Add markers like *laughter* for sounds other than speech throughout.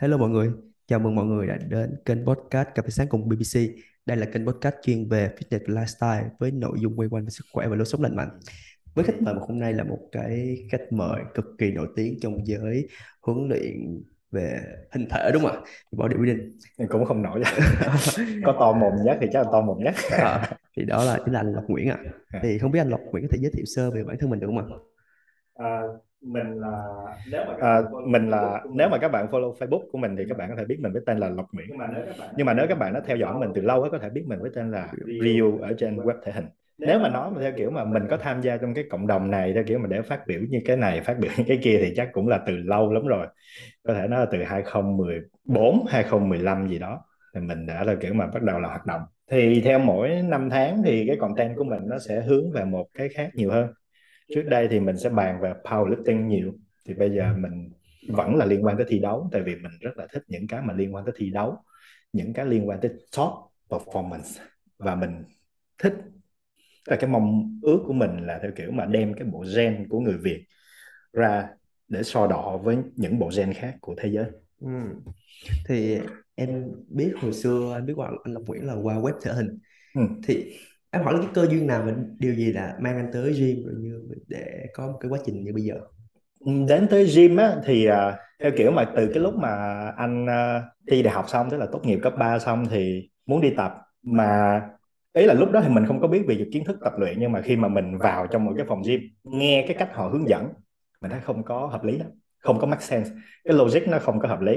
Hello mọi người, chào mừng mọi người đã đến kênh podcast Cà phê sáng cùng BBC. Đây là kênh podcast chuyên về fitness và lifestyle với nội dung quay quanh về sức khỏe và lối sống lành mạnh. Với khách mời hôm nay là một cái khách mời cực kỳ nổi tiếng trong giới huấn luyện về hình thể đúng không ạ? Bodybuilding. cũng không nổi *laughs* có to mồm nhất thì chắc là to mồm nhất à, thì đó là chính là anh Lộc Nguyễn ạ. À. Thì không biết anh Lộc Nguyễn có thể giới thiệu sơ về bản thân mình được không ạ? À, mình là nếu mà à, mình là nếu mà các bạn follow Facebook của mình thì các bạn có thể biết mình với tên là Lộc Nguyễn. Nhưng mà nếu các bạn, nhưng mà nếu các bạn đã theo dõi mình từ lâu có thể biết mình với tên là Ryu ở trên web thể hình. Nếu mà nói mà theo kiểu mà mình có tham gia trong cái cộng đồng này theo kiểu mà để phát biểu như cái này phát biểu như cái kia thì chắc cũng là từ lâu lắm rồi. Có thể nó là từ 2014 2015 gì đó thì mình đã là kiểu mà bắt đầu là hoạt động. Thì theo mỗi năm tháng thì cái content của mình nó sẽ hướng về một cái khác nhiều hơn trước đây thì mình sẽ bàn về powerlifting nhiều. Thì bây giờ mình vẫn là liên quan tới thi đấu tại vì mình rất là thích những cái mà liên quan tới thi đấu những cái liên quan tới top performance. Và mình thích là cái mong ước của mình là theo kiểu mà đem cái bộ gen của người Việt ra để so đọ với những bộ gen khác của thế giới. Ừ. thì em biết hồi xưa anh biết qua anh Lộc Nguyễn là qua web thể hình. Ừ. thì em hỏi là cái cơ duyên nào và điều gì là mang anh tới gym rồi như để có một cái quá trình như bây giờ? Ừ, đến tới gym á thì uh, theo kiểu mà từ cái lúc mà anh uh, thi đại học xong tức là tốt nghiệp cấp 3 xong thì muốn đi tập. Mà ý là lúc đó thì mình không có biết về kiến thức tập luyện nhưng mà khi mà mình vào trong một cái phòng gym nghe cái cách họ hướng dẫn mình thấy không có hợp lý lắm không có make sense. Cái logic nó không có hợp lý.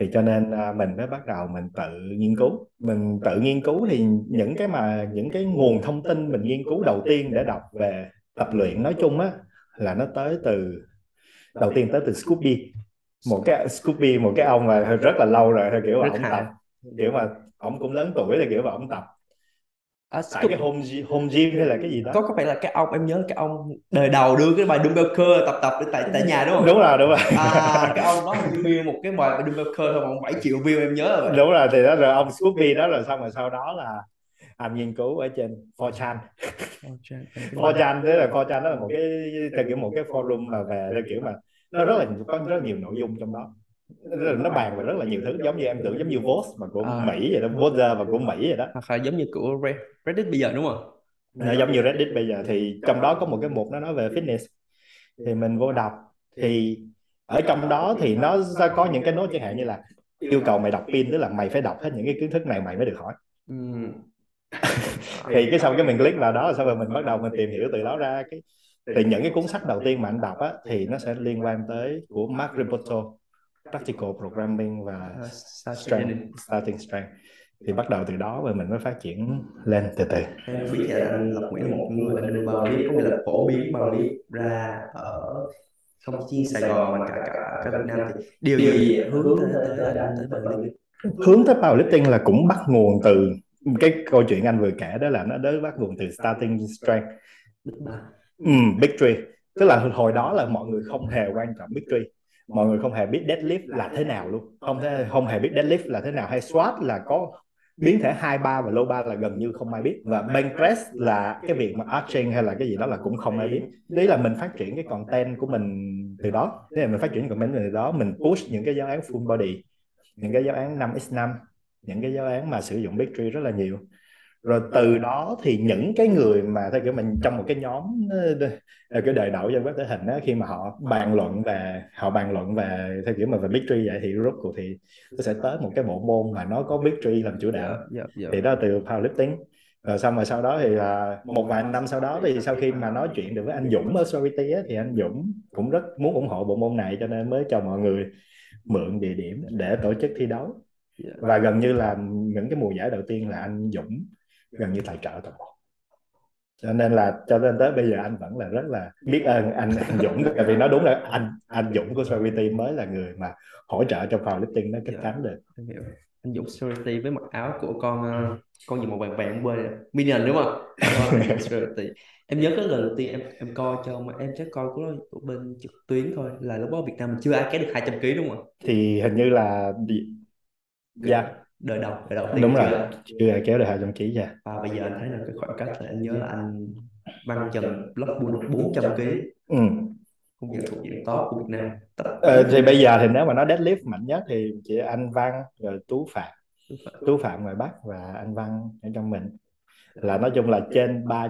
Thì cho nên à, mình mới bắt đầu mình tự nghiên cứu. Mình tự nghiên cứu thì những cái mà những cái nguồn thông tin mình nghiên cứu đầu tiên để đọc về tập luyện nói chung á là nó tới từ đầu tiên tới từ Scoopy một cái Scoopy một cái ông mà rất là lâu rồi kiểu là ông tập. Kiểu mà ông cũng lớn tuổi thì kiểu mà ông tập à, tại cái home home gym hay là cái gì đó. Có có phải là cái ông em nhớ cái ông đời đầu đưa cái bài dumbbell curl tập tập tại tại nhà đúng không? Đúng rồi đúng rồi. À, cái ông đó review một cái bài dumbbell curl thôi mà 7 triệu view em nhớ rồi đúng rồi thì đó rồi ông Scoopy đó rồi xong rồi sau đó là anh nghiên cứu ở trên 4chan 4chan thế là 4chan đó là một cái theo kiểu một cái forum mà về theo kiểu mà nó rất là có rất là nhiều nội dung trong đó nó bàn về rất là nhiều thứ giống như em tưởng giống như Vox mà của à. Mỹ vậy đó Vox và của Mỹ vậy đó. Hoặc là giống như của Reddit bây giờ đúng không? Nó giống như Reddit bây giờ thì trong đó có một cái mục nó nói về fitness. Thì mình vô đọc thì ở trong đó thì nó sẽ có những cái nốt chẳng hạn như là yêu cầu mày đọc pin tức là mày phải đọc hết những cái kiến thức này mày mới được hỏi. Ừ. *laughs* thì cái xong cái mình click vào đó sau rồi mình bắt đầu mình tìm hiểu từ đó ra cái thì những cái cuốn sách đầu tiên mà anh đọc á thì nó sẽ liên quan tới của Mark Ripoto practical programming và uh, strength, starting strength thì bắt đầu từ đó và mình mới phát triển lên từ từ. Em biết là anh Lộc Nguyễn một người là đưa bao lý có nghĩa là phổ biến bao lý ra ở không chỉ Sài Gòn mà cả cả, cả Việt Nam thì điều gì hướng tới tới tới powerlifting? Hướng tới powerlifting là cũng bắt nguồn từ cái câu chuyện anh vừa kể đó là nó đến bắt nguồn từ starting strength. Ừ, big tree. Tức là hồi đó là mọi người không hề quan trọng big tree mọi người không hề biết deadlift là thế nào luôn. Không thể, không hề biết deadlift là thế nào, hay squat là có biến thể hai, ba và low ba là gần như không ai biết. Và bench press là cái việc mà arching hay là cái gì đó là cũng không ai biết. Đấy là mình phát triển cái content của mình từ đó. Thế là mình phát triển content từ đó, mình push những cái giáo án full body, những cái giáo án 5x5 những cái giáo án mà sử dụng big tree rất là nhiều rồi từ đó thì những cái người mà theo kiểu mình trong một cái nhóm ờ, cái đời đậu dân web thể hình đó, khi mà họ bàn luận về họ bàn luận về theo kiểu mà về big tree vậy thì rốt cuộc thì nó sẽ tới một cái bộ môn mà nó có big tree làm chủ đạo. Yeah, yeah, yeah. thì đó là từ powerlifting. Rồi xong rồi sau đó thì là một vài năm sau đó thì sau khi mà nói chuyện được với anh Dũng ở Sorority á, thì anh Dũng cũng rất muốn ủng hộ bộ môn này cho nên mới cho mọi người mượn địa điểm để tổ chức thi đấu. Và gần như là những cái mùa giải đầu tiên là anh Dũng gần như tài trợ toàn bộ. Cho nên là cho nên tới bây giờ anh vẫn là rất là biết ơn anh, anh Dũng. Tại vì nó đúng là anh anh Dũng của Sorority mới là người mà hỗ trợ trong powerlifting nó cất cánh được. anh Dũng Sorority với mặc áo của con ờ, con gì màu vàng vàng quên Minion đúng không? *laughs* Sorority em nhớ cái lần đầu tiên em em coi cho mà em chắc coi của, của bên trực tuyến thôi là lúc đó Việt Nam chưa ai kéo được 200 kg đúng không thì hình như là dạ. yeah đời đầu đời đầu tiên đúng rồi chưa? ai kéo được hai trăm kg nha. Và bây giờ anh thấy là cái khoảng cách là anh nhớ là anh băng trần block bull 400 kg ừ. không những thuộc diện top của Việt Nam. Ờ, thì bây giờ thì nếu mà nói deadlift mạnh nhất thì chỉ anh Văn rồi Tú Phạm. Tú Phạm. Ngoài Bắc và anh Văn ở trong mình. Là nói chung là trên ba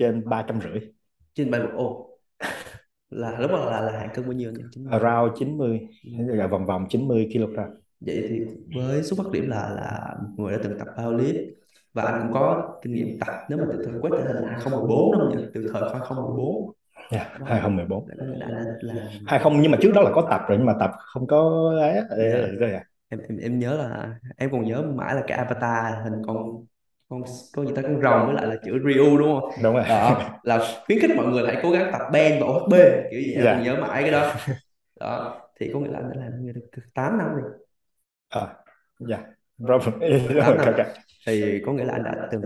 trên ba trăm rưỡi. Trên một ô. Là lúc đó là là hạng cân bao nhiêu nhỉ? Chín mươi. around 90 là vòng vòng 90 kg vậy thì với xuất phát điểm là là người đã từng tập powerlift và anh cũng có kinh nghiệm tập nếu mà từ thời quét thành 2014 đúng không nhỉ? Từ thời 2014 yeah, 2014 là là anh là 20 nhưng mà trước đó là có tập rồi nhưng mà tập không có ấy Dạ. rồi à. em, em em nhớ là em còn nhớ mãi là cái avatar hình con con con gì ta con rồng với lại là chữ Ryu đúng không? Đúng rồi. Đó là khuyến khích mọi người là hãy cố gắng tập band và OHB kiểu gì em Dạ. còn nhớ mãi cái đó. *laughs* Đó thì có nghĩa là anh đã làm như được 8 năm rồi à, dạ ok, *laughs* ok. thì có nghĩa là anh đã từng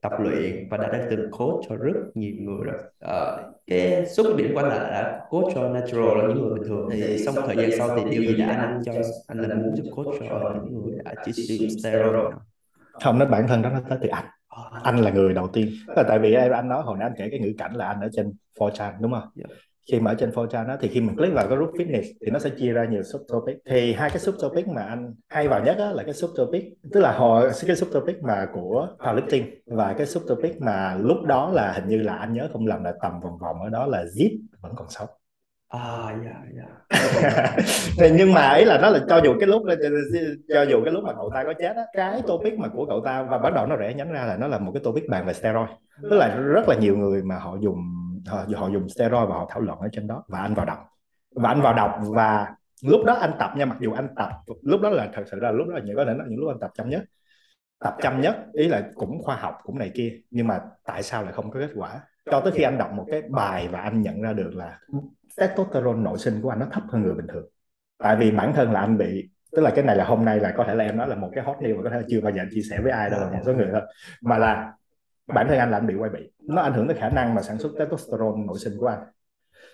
tập luyện và đã, đã từng coach cho rất nhiều người rồi. Ờ, cái xuất điểm của anh là đã coach cho natural là những người bình thường. Thì một thời gian sau thì điều gì đã anh cho anh là muốn giúp coach cho những người đã chỉ sử dụng steroid không nói bản thân đó nó tới từ anh. Ờ, anh là người đầu tiên. Là tại vì em anh nói hồi nãy anh kể cái ngữ cảnh là anh ở trên 4chan đúng không? Dạ. Khi mà ở trên 4chan đó thì khi mình click vào cái group fitness thì nó sẽ chia ra nhiều subtopic. Thì hai cái subtopic mà anh hay vào nhất á, là cái subtopic tức là hồi cái subtopic mà của powerlifting và cái subtopic mà lúc đó là hình như là anh nhớ không lầm là tầm vòng vòng ở đó là zip vẫn còn sống. À dạ dạ. *laughs* Thì nhưng mà ấy là nó là cho dù cái lúc cho dù cái lúc mà cậu ta có chết á cái topic mà của cậu ta và bắt đầu nó rẽ nhánh ra là nó là một cái topic bàn về steroid. Tức là rất là nhiều người mà họ dùng họ, họ dùng steroid và họ thảo luận ở trên đó và anh vào đọc. Và anh vào đọc và lúc đó anh tập nha mặc dù anh tập lúc đó là thật sự là lúc đó là những có thể là những lúc anh tập chăm nhất tập chăm nhất ý là cũng khoa học cũng này kia nhưng mà tại sao lại không có kết quả? Cho tới khi anh đọc một cái bài và anh nhận ra được là testosterone nội sinh của anh nó thấp hơn người bình thường. Tại vì bản thân là anh bị tức là cái này là hôm nay là có thể là em nói là một cái hot news mà có thể là chưa bao giờ chia sẻ với ai đâu là một số người thôi. Mà là bản thân anh là anh bị quay bị. Nó ảnh hưởng tới khả năng mà sản xuất testosterone nội sinh của anh.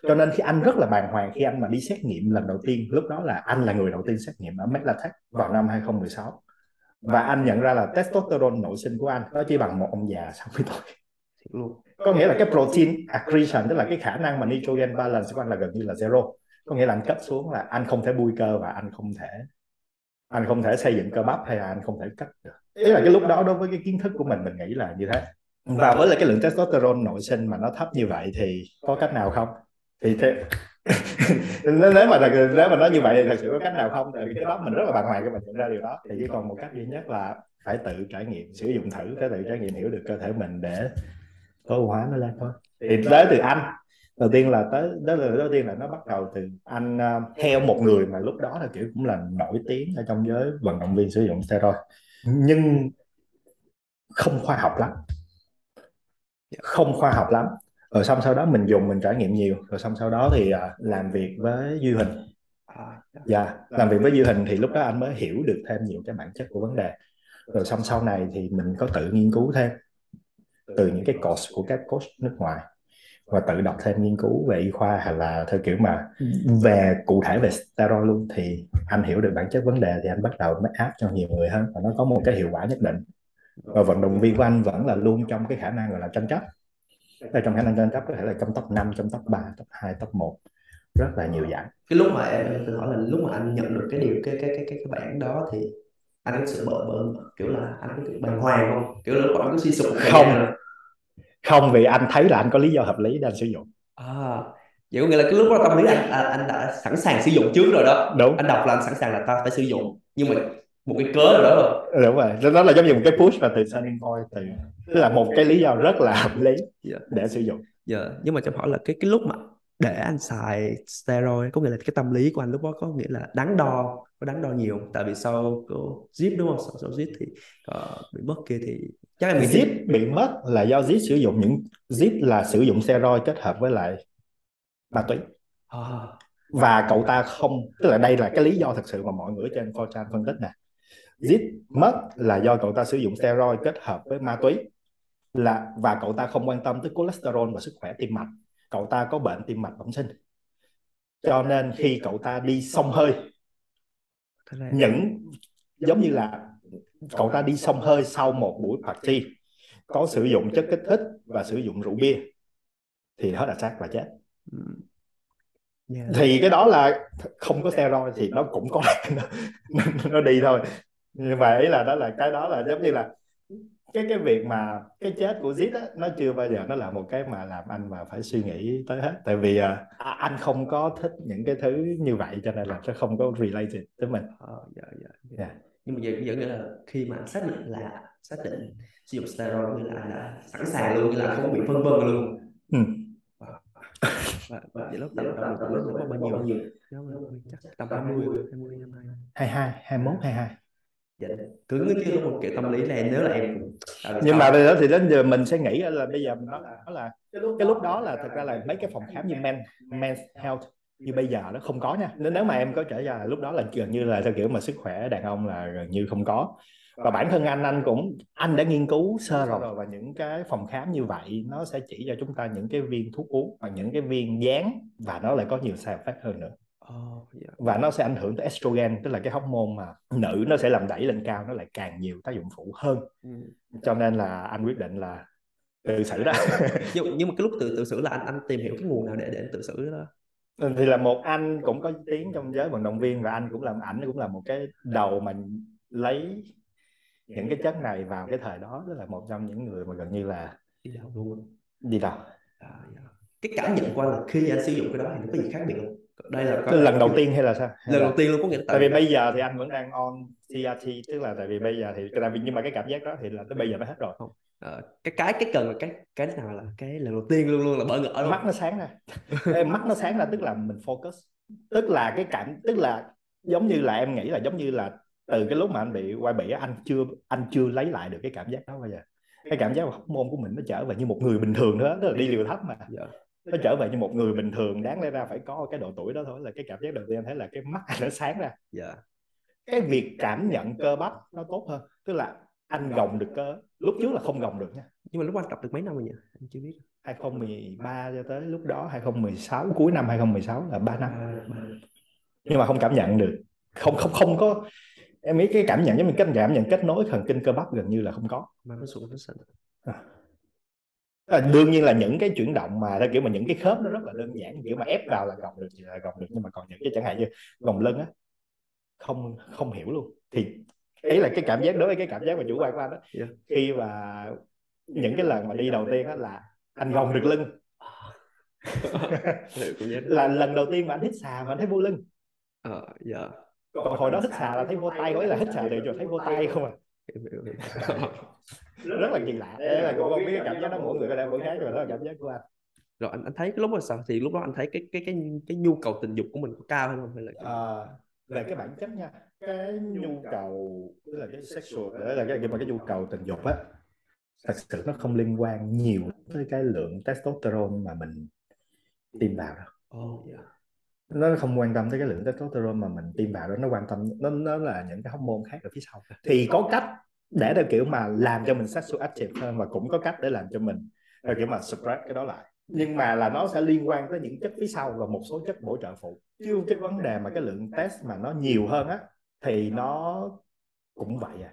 Cho nên khi anh rất là bàng hoàng khi anh mà đi xét nghiệm lần đầu tiên, lúc đó là anh là người đầu tiên xét nghiệm ở Medlatech vào năm 2016 và anh nhận ra là testosterone nội sinh của anh nó chỉ bằng một ông già 60 tuổi. Luôn có nghĩa là cái protein accretion, tức là cái khả năng mà nitrogen balance của anh là gần như là zero. Có nghĩa là anh cấp xuống là anh không thể bui cơ và anh không thể, anh không thể xây dựng cơ bắp hay là anh không thể cắt được. Ý là cái lúc đó đối với cái kiến thức của mình mình nghĩ là như thế và với lại cái lượng testosterone nội sinh mà nó thấp như vậy thì có cách nào không? Thì thế *laughs* nếu mà nếu mà nói như vậy thì thật sự có cách nào không? Thì cái đó mình rất là bàng hoàng khi mình nhận ra điều đó. Thì chỉ còn một cách duy nhất là phải tự trải nghiệm sử dụng thử phải tự trải nghiệm hiểu được cơ thể mình để tối ưu hóa nó lên thôi. Thì tới từ anh. Đầu tiên là tới đó là đầu tiên là nó bắt đầu từ anh uh, theo một người mà lúc đó là kiểu cũng là nổi tiếng ở trong giới vận động viên sử dụng steroid. Nhưng không khoa học lắm không khoa học lắm. Rồi xong sau đó mình dùng mình trải nghiệm nhiều. Rồi xong sau đó thì uh, làm việc với duy hình à, dạ. dạ làm việc với duy hình thì lúc đó anh mới hiểu được thêm nhiều cái bản chất của vấn đề. Rồi xong sau này thì mình có tự nghiên cứu thêm từ những cái course của các coach nước ngoài và tự đọc thêm nghiên cứu về y khoa hay là theo kiểu mà về cụ thể về steroid luôn. Thì anh hiểu được bản chất vấn đề thì anh bắt đầu mới áp cho nhiều người hơn và nó có một cái hiệu quả nhất định và vận động viên của anh vẫn là luôn trong cái khả năng gọi là tranh chấp. Ở trong khả năng tranh chấp có thể là trong top 5, trong top 3, top 2, top 1 rất là nhiều giải. Cái lúc mà em tự hỏi là lúc mà anh nhận được cái điều cái cái cái cái, cái bản đó thì anh có sự bỡ bỡ kiểu là anh có bàng hoàng không? Kiểu là lúc anh có suy sụp Không. không vì anh thấy là anh có lý do hợp lý để anh sử dụng. À vậy có nghĩa là cái lúc đó tâm lý anh anh, anh đã sẵn sàng sử dụng trước rồi đó. Đúng. Anh đọc là anh sẵn sàng là ta phải sử dụng. Nhưng mà một cái cớ nào đó rồi. Đúng rồi. Đó là giống như một cái push và từ turning point từ tức là một cái lý do rất là hợp lý Dạ. để sử dụng. Dạ, nhưng mà cho hỏi là cái cái lúc mà để anh xài steroid có nghĩa là cái tâm lý của anh lúc đó có nghĩa là đắn đo có đắn đo nhiều tại vì sau của zip đúng không? Sau, sau zip thì ờ, bị mất kia thì chắc em nghĩ zip bị mất là do zip sử dụng những zip là sử dụng steroid kết hợp với lại ma túy. À, và cậu ta không tức là đây là cái lý do thật sự mà mọi người trên 4chan phân tích nè zip mất là do cậu ta sử dụng steroid kết hợp với ma túy. Là và cậu ta không quan tâm tới cholesterol và sức khỏe tim mạch. Cậu ta có bệnh tim mạch bẩm sinh. Cho nên khi cậu ta đi xông hơi những giống như là cậu ta đi xông hơi sau một buổi party có sử dụng chất kích thích và sử dụng rượu bia thì hết là xác và chết. Ừ, yeah. thì cái đó là không có steroid thì nó cũng có *laughs* nó, nó đi thôi mà ý là đó là cái đó là giống như là cái cái việc mà cái chết của Zid á nó chưa bao giờ nó là một cái mà làm anh mà phải suy nghĩ tới hết tại vì à, anh không có thích những cái thứ như vậy cho nên là sẽ không có related tới mình ờ, dạ, dạ, dạ. Yeah. nhưng mà giờ vẫn nghĩa là khi mà xác định là xác định sử dụng steroid như là anh đã sẵn sàng luôn như là không bị phân vân luôn ừ. và, và vậy lúc tầm tầm lúc có bao nhiêu chắc tầm 20 20 năm 22 21 22 dạ cứng nó chưa có một kiểu tâm lý là nếu là em nhưng mà bây giờ thì đến giờ mình sẽ nghĩ là bây giờ nó là, nó là cái lúc đó là thật ra là mấy cái phòng khám như men men health như bây giờ nó không có nha. nếu nếu mà em có trở ra lúc đó là gần như là theo kiểu mà sức khỏe đàn ông là gần như không có. và bản thân anh anh cũng anh đã nghiên cứu sơ rồi và những cái phòng khám như vậy nó sẽ chỉ cho chúng ta những cái viên thuốc uống và những cái viên dán và nó lại có nhiều side effect hơn nữa Oh, yeah. và nó sẽ ảnh hưởng tới estrogen tức là cái hormone mà *clears throat* nữ nó sẽ làm đẩy lên cao nó lại càng nhiều tác dụng phụ hơn. Ừ. cho nên là anh quyết định là tự xử đó. *laughs* Nhưng, nhưng mà cái lúc tự tự xử là anh anh tìm hiểu cái nguồn nào để để tự xử đó? Thì là một anh cũng có tiếng trong giới vận động viên và anh cũng làm ảnh cũng là một cái đầu mà lấy những cái chất này vào cái thời đó. Đó là một trong những người mà gần như là đi đâu luôn. Đi đâu à, yeah. cái cảm nhận của anh là khi anh sử dụng cái đó thì nó có gì khác biệt không đây là có... lần đầu tiên hay là sao? Hay lần là... đầu tiên luôn có nghĩa là tại vì bây giờ thì anh vẫn đang on TRT tức là tại vì bây giờ thì tại vì nhưng mà cái cảm giác đó thì là tới bây giờ nó hết rồi. Không. Ờ, cái cái cái cần là cái cái nào là cái lần đầu tiên luôn luôn là bỡ ngỡ mắt nó sáng ra. Mắt nó sáng ra tức là mình focus. Tức là cái cảm tức là giống như là em nghĩ là giống như là từ cái lúc mà anh bị quay bị anh chưa anh chưa lấy lại được cái cảm giác đó bây giờ. Cái cảm giác môn của mình nó trở về như một người bình thường nữa tức là đi liều thấp mà. Dạ nó trở về như một người bình thường đáng lẽ ra phải có cái độ tuổi đó thôi là cái cảm giác đầu tiên anh thấy là cái mắt anh nó sáng ra. Dạ. cái việc cảm nhận cơ bắp nó tốt hơn tức là anh gồng được cơ. Lúc trước là không gồng được nha. Nhưng mà lúc anh tập được mấy năm rồi nhỉ? Anh chưa biết. 2013 cho tới lúc đó 2016 cuối năm 2016 là 3 năm. Nhưng mà không cảm nhận được. Không không không có. Em nghĩ cái cảm nhận giống như cách cảm nhận kết nối thần kinh cơ bắp gần như là không có. Mà nó xuống nó à à, đương nhiên là những cái chuyển động mà theo kiểu mà những cái khớp nó rất là đơn giản kiểu mà ép vào là gồng được thì là gồng được nhưng mà còn những cái chẳng hạn như gồng lưng á không không hiểu luôn. Thì ý là cái cảm giác đối với cái cảm giác mà chủ quan của anh đó yeah. khi mà những cái lần mà đi đầu tiên á là anh gồng được lưng. *laughs* Là lần đầu tiên mà anh hít xà mà anh thấy vô lưng. Ờ dạ. Còn hồi đó hít xà là thấy vô tay có là hít xà được rồi thấy vô tay không à rất là kỳ lạ. Đấy là cũng không biết cái cảm giác đó mỗi người có thể mỗi khác mà đó là cảm giác của anh. Rồi anh anh thấy cái lúc mà sao thì lúc đó anh thấy cái cái cái cái nhu cầu tình dục của mình có cao hay không? Hay là à, về cái bản chất nha cái nhu cầu tức là cái sexual đấy là cái mà cái nhu cầu tình dục á thật sự nó không liên quan nhiều tới cái lượng testosterone mà mình tiêm vào đâu. Oh, yeah. Nó không quan tâm tới cái lượng testosterone mà mình tiêm vào đó nó quan tâm nó nó là những cái hormone khác ở phía sau. Thì có cách để theo kiểu mà làm cho mình sexual active hơn và cũng có cách để làm cho mình theo kiểu mà suppress cái đó lại. Nhưng mà là nó sẽ liên quan tới những chất phía sau và một số chất bổ trợ phụ. Chứ cái vấn đề mà cái lượng test mà nó nhiều hơn á thì nó cũng vậy à.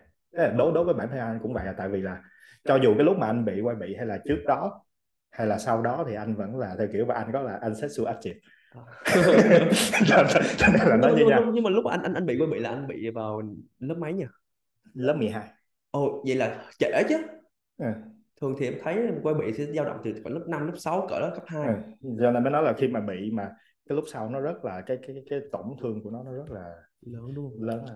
Đối đối với bản thân anh cũng vậy à tại vì là cho dù cái lúc mà anh bị quay bị hay là trước đó hay là sau đó thì anh vẫn là theo kiểu và anh có là anh sexual active cho nên là nó như nhau nhưng mà lúc anh anh anh bị quay bị là anh bị vào lớp mấy nhỉ lớp 12 Ồ, vậy là trễ chứ. Ừ. Thường thì em thấy quay bị sẽ dao động từ khoảng lớp 5, lớp 6 cỡ đó cấp 2. Ừ. Cho nên mới nói là khi mà bị mà cái lúc sau nó rất là cái cái cái tổn thương của nó nó rất là lớn đúng không? Lớn à.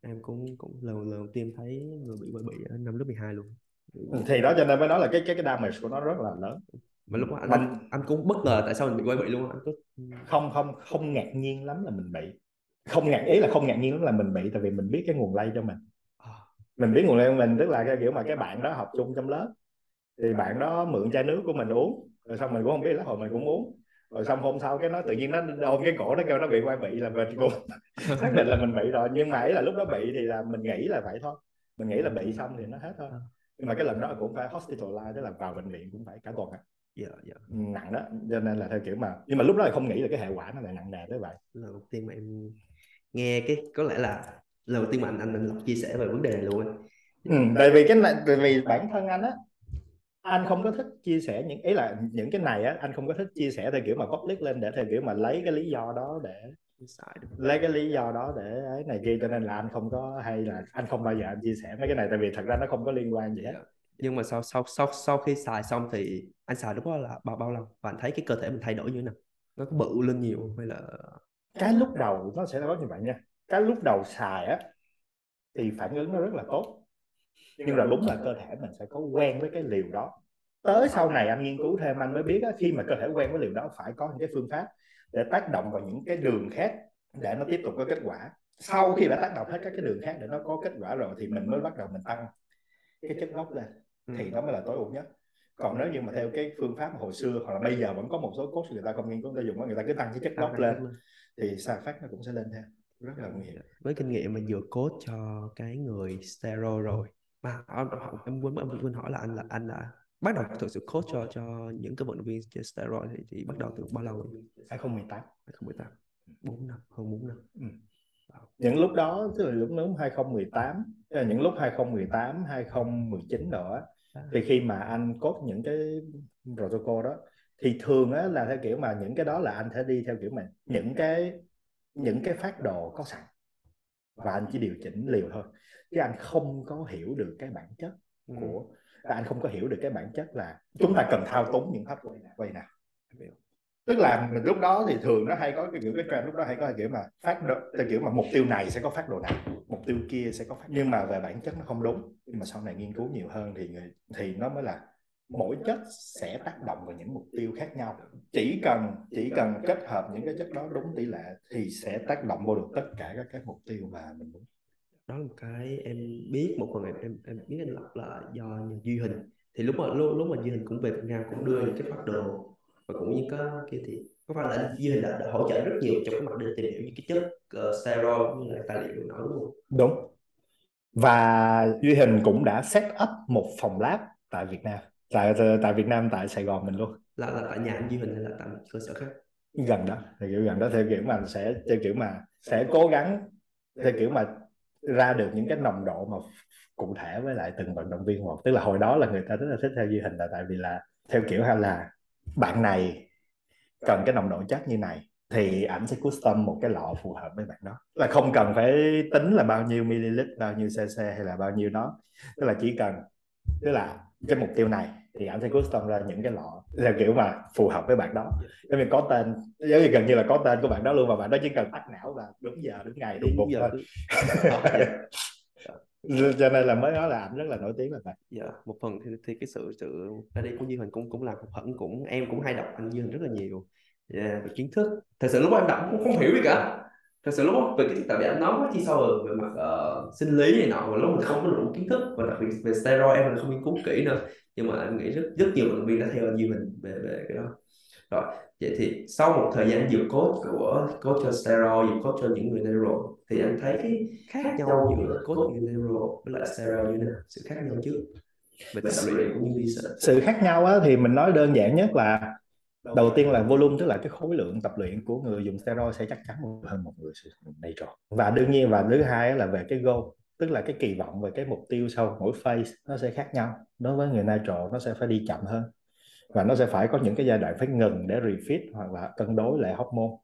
Em cũng cũng lần lần đầu tiên thấy người bị quay bị ở năm lớp 12 luôn. Ừ, thì đó cho nên mới nói là cái cái cái damage của nó rất là lớn. Mà lúc đó anh, anh, anh cũng bất ngờ tại sao mình bị quay bị luôn anh có không không không ngạc nhiên lắm là mình bị. Không ngạc ý là không ngạc nhiên lắm là mình bị tại vì mình biết cái nguồn lây cho mình. Mình biết nguồn lây của mình tức là cái kiểu mà cái bạn đó học chung trong lớp thì bạn đó mượn chai nước của mình uống rồi xong mình cũng không biết lá hồi mình cũng uống. Rồi xong hôm sau cái nó tự nhiên nó ôm cái cổ nó kêu nó bị quay bị là mình cũng *laughs* xác định là mình bị rồi. Nhưng mà ấy là lúc đó bị thì là mình nghĩ là vậy thôi. Mình nghĩ là bị xong thì nó hết thôi. Nhưng mà cái lần đó cũng phải hospitalize tức là vào bệnh viện cũng phải cả tuần á dạ, dạ. nặng đó. Cho nên là theo kiểu mà nhưng mà lúc đó là không nghĩ là cái hệ quả nó lại nặng nề tới vậy. Lần đầu tiên mà em nghe cái có lẽ là lần đầu tiên mà anh anh, anh chia sẻ về vấn đề này luôn ừ, tại vì cái này tại vì bản thân anh á anh không có thích chia sẻ những ý là những cái này á anh không có thích chia sẻ theo kiểu mà public lên để theo kiểu mà lấy cái lý do đó để lấy cái lý do đó để ấy này kia. Cho nên là anh không có hay là anh không bao giờ anh chia sẻ mấy cái này tại vì thật ra nó không có liên quan gì hết nhưng mà sau sau sau sau khi xài xong thì anh xài lúc đó là bao bao lâu và anh thấy cái cơ thể mình thay đổi như thế nào? Nó có bự lên nhiều hay là cái lúc đầu nó sẽ có như vậy nha. Cái lúc đầu xài á thì phản ứng nó rất là tốt. Nhưng là đúng là cơ thể mình sẽ có quen với cái liều đó. Tới sau này anh nghiên cứu thêm anh mới biết á, khi mà cơ thể quen với liều đó phải có những cái phương pháp để tác động vào những cái đường khác để nó tiếp tục có kết quả. Sau khi đã tác động hết các cái đường khác để nó có kết quả rồi thì mình mới bắt đầu mình tăng cái chất gốc lên thì ừ. nó mới là tối ưu nhất còn nếu như mà theo cái phương pháp hồi xưa hoặc là bây giờ vẫn có một số coach người ta không nghiên cứu người ta dùng người ta cứ tăng cái chất gốc lên thì xa phát nó cũng sẽ lên theo rất là nguy hiểm với kinh nghiệm mà vừa coach cho cái người steroid rồi mà em quên em quên hỏi là anh là anh là bắt đầu thực sự coach cho cho những cái vận động viên trên steroid thì, thì bắt đầu từ bao lâu rồi? 2018 2018 4 năm hơn 4 năm ừ. những lúc đó tức là lúc lúc 2018 tức là những lúc 2018 2019 nữa. Thì khi mà anh cốt những cái protocol đó thì thường á là theo kiểu mà những cái đó là anh sẽ đi theo kiểu mà những cái những cái phát đồ có sẵn và anh chỉ điều chỉnh liều thôi. Chứ anh không có hiểu được cái bản chất ừ. của anh không có hiểu được cái bản chất là chúng ta cần thao túng những pháp quay nào tức là mình lúc đó thì thường nó hay có cái kiểu cái trend lúc đó hay có cái kiểu mà phát đồ, theo kiểu mà mục tiêu này sẽ có phát đồ này mục tiêu kia sẽ có phát nhưng mà về bản chất nó không đúng. Nhưng mà sau này nghiên cứu nhiều hơn thì người thì nó mới là mỗi chất sẽ tác động vào những mục tiêu khác nhau. Chỉ cần chỉ cần kết hợp những cái chất đó đúng tỷ lệ thì sẽ tác động vào được tất cả các cái mục tiêu mà mình muốn. Đó là một cái em biết một phần em em, em biết anh lập là do nhà duy hình thì lúc mà lúc, lúc mà duy hình cũng về Việt Nam cũng đưa những cái phát đồ và cũng như có kia thì có phải là duy hình đã, đã hỗ trợ rất nhiều trong cái mặt để tìm hiểu những cái chất uh, steroid như là tài liệu nói đúng không? Đúng. Và duy hình cũng đã set up một phòng lab tại Việt Nam tại tại Việt Nam tại Sài Gòn mình luôn. Là là tại nhà anh duy hình hay là tại một cơ sở khác? Gần đó theo kiểu gần đó theo kiểu mà sẽ theo kiểu mà sẽ cố gắng theo kiểu mà ra được những cái nồng độ mà cụ thể với lại từng vận động viên một. Tức là hồi đó là người ta rất là thích theo duy hình là tại vì là theo kiểu hay là bạn này cần cái nồng độ chất như này thì ảnh sẽ custom một cái lọ phù hợp với bạn đó. Là không cần phải tính là bao nhiêu ml bao nhiêu cc hay là bao nhiêu đó tức là chỉ cần tức là cái mục tiêu này thì anh sẽ custom ra những cái lọ theo kiểu mà phù hợp với bạn đó. Giống như có tên giống như gần như là có tên của bạn đó luôn và bạn đó chỉ cần tắt não và đúng giờ đúng ngày đúng, đúng giờ *laughs* cho nên là mới nói là anh rất là nổi tiếng là vậy. Dạ một phần thì, thì cái sự sự ra đi của Duy hình cũng cũng là một phần cũng em cũng hay đọc anh Duy Huỳnh rất là nhiều. Yeah, về kiến thức. Thật sự lúc đó em đọc cũng không hiểu gì cả. Thật sự lúc đó về cái tại vì anh nói quá chi sâu về mặt uh, sinh lý này nọ và lúc mình không có đủ kiến thức và đặc biệt về steroid em mình không nghiên cứu kỹ nữa. Nhưng mà anh nghĩ rất rất nhiều vận động viên đã theo anh Duy mình về về cái đó rồi vậy thì sau một thời gian dược coach của coach cho steroid dược coach cho những người neuro thì anh thấy cái khác nhau giữa coach người neuro với lại steroid như thế nào? Sự khác nhau trước. Về research sự khác nhau á, thì mình nói đơn giản nhất là đầu tiên là volume tức là cái khối lượng tập luyện của người dùng steroid sẽ chắc chắn hơn một người sử dụng nitro và đương nhiên và thứ hai là về cái goal tức là cái kỳ vọng về cái mục tiêu sau mỗi phase nó sẽ khác nhau. Đối với người nitro nó sẽ phải đi chậm hơn và nó sẽ phải có những cái giai đoạn phải ngừng để refit hoặc là cân đối lại hormone.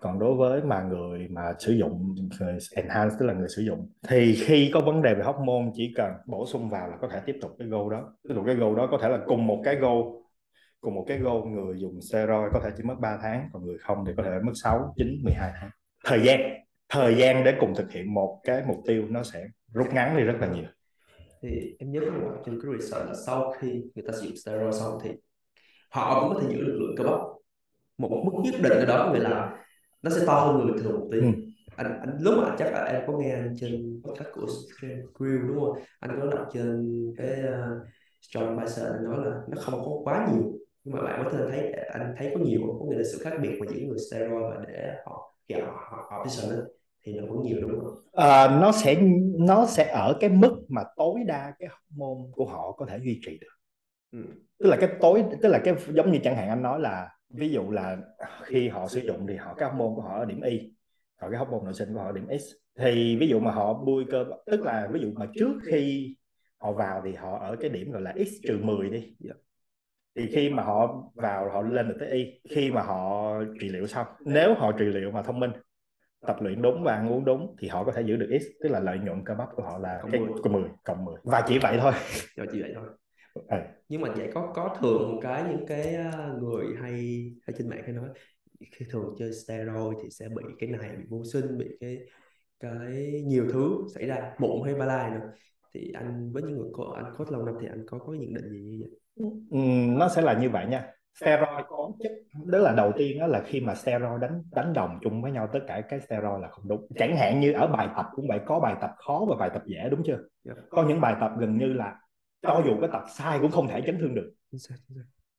Còn đối với mà người mà sử dụng người enhance tức là người sử dụng thì khi có vấn đề về hormone chỉ cần bổ sung vào là có thể tiếp tục cái goal đó. Tiếp tục cái goal đó có thể là cùng một cái goal cùng một cái goal người dùng steroid có thể chỉ mất 3 tháng còn người không thì có thể mất 6, 9, 12 tháng. Thời gian thời gian để cùng thực hiện một cái mục tiêu nó sẽ rút ngắn đi rất là nhiều. Thì em nhớ một trong cái research là sau khi người ta sử dụng steroid xong thì họ cũng có thể giữ lực lượng cơ bắp một mức nhất định ở đó có nghĩa là nó sẽ to hơn người bình thường một tí ừ. anh, anh lúc mà chắc là em có nghe anh trên podcast của Grill đúng không anh có đọc trên cái uh, John Bison anh nói là nó không có quá nhiều nhưng mà bạn có thể thấy anh thấy có nhiều có nghĩa là sự khác biệt của những người steroid và để họ khi họ họ, lên thì nó vẫn nhiều đúng không? À, nó sẽ nó sẽ ở cái mức mà tối đa cái hormone của họ có thể duy trì được. Ừ. Tức là cái tối tức là cái giống như chẳng hạn anh nói là ví dụ là khi họ sử dụng thì họ cái hormone của họ ở điểm y, còn cái hormone nội sinh của họ ở điểm x. Thì ví dụ mà họ bui cơ tức là ví dụ mà trước khi họ vào thì họ ở cái điểm gọi là x trừ 10 đi thì khi mà họ vào họ lên được tới y khi mà họ trị liệu xong nếu họ trị liệu mà thông minh tập luyện đúng và ăn uống đúng thì họ có thể giữ được x tức là lợi nhuận cơ bắp của họ là Cộng cái 10. cộng 10 cộng 10 và chỉ vậy thôi cho chị vậy thôi ừ. nhưng mà vậy có có thường một cái những cái à, người hay hay trên mạng hay nói khi thường chơi steroid thì sẽ bị cái này bị vô sinh bị cái cái nhiều thứ xảy ra mụn hay ba lai nữa. Thì anh với những người có anh coach lâu năm thì anh có có nhận định gì như vậy? Ừm, nó sẽ là như vậy nha. Steroid có chất đó là đầu tiên đó là khi mà steroid đánh đánh đồng chung với nhau tất cả cái steroid là không đúng. Chẳng hạn như ở bài tập cũng vậy có bài tập khó và bài tập dễ đúng chưa? Dạ. có những bài tập gần như là cho dù cái tập sai cũng không thể chấn thương được.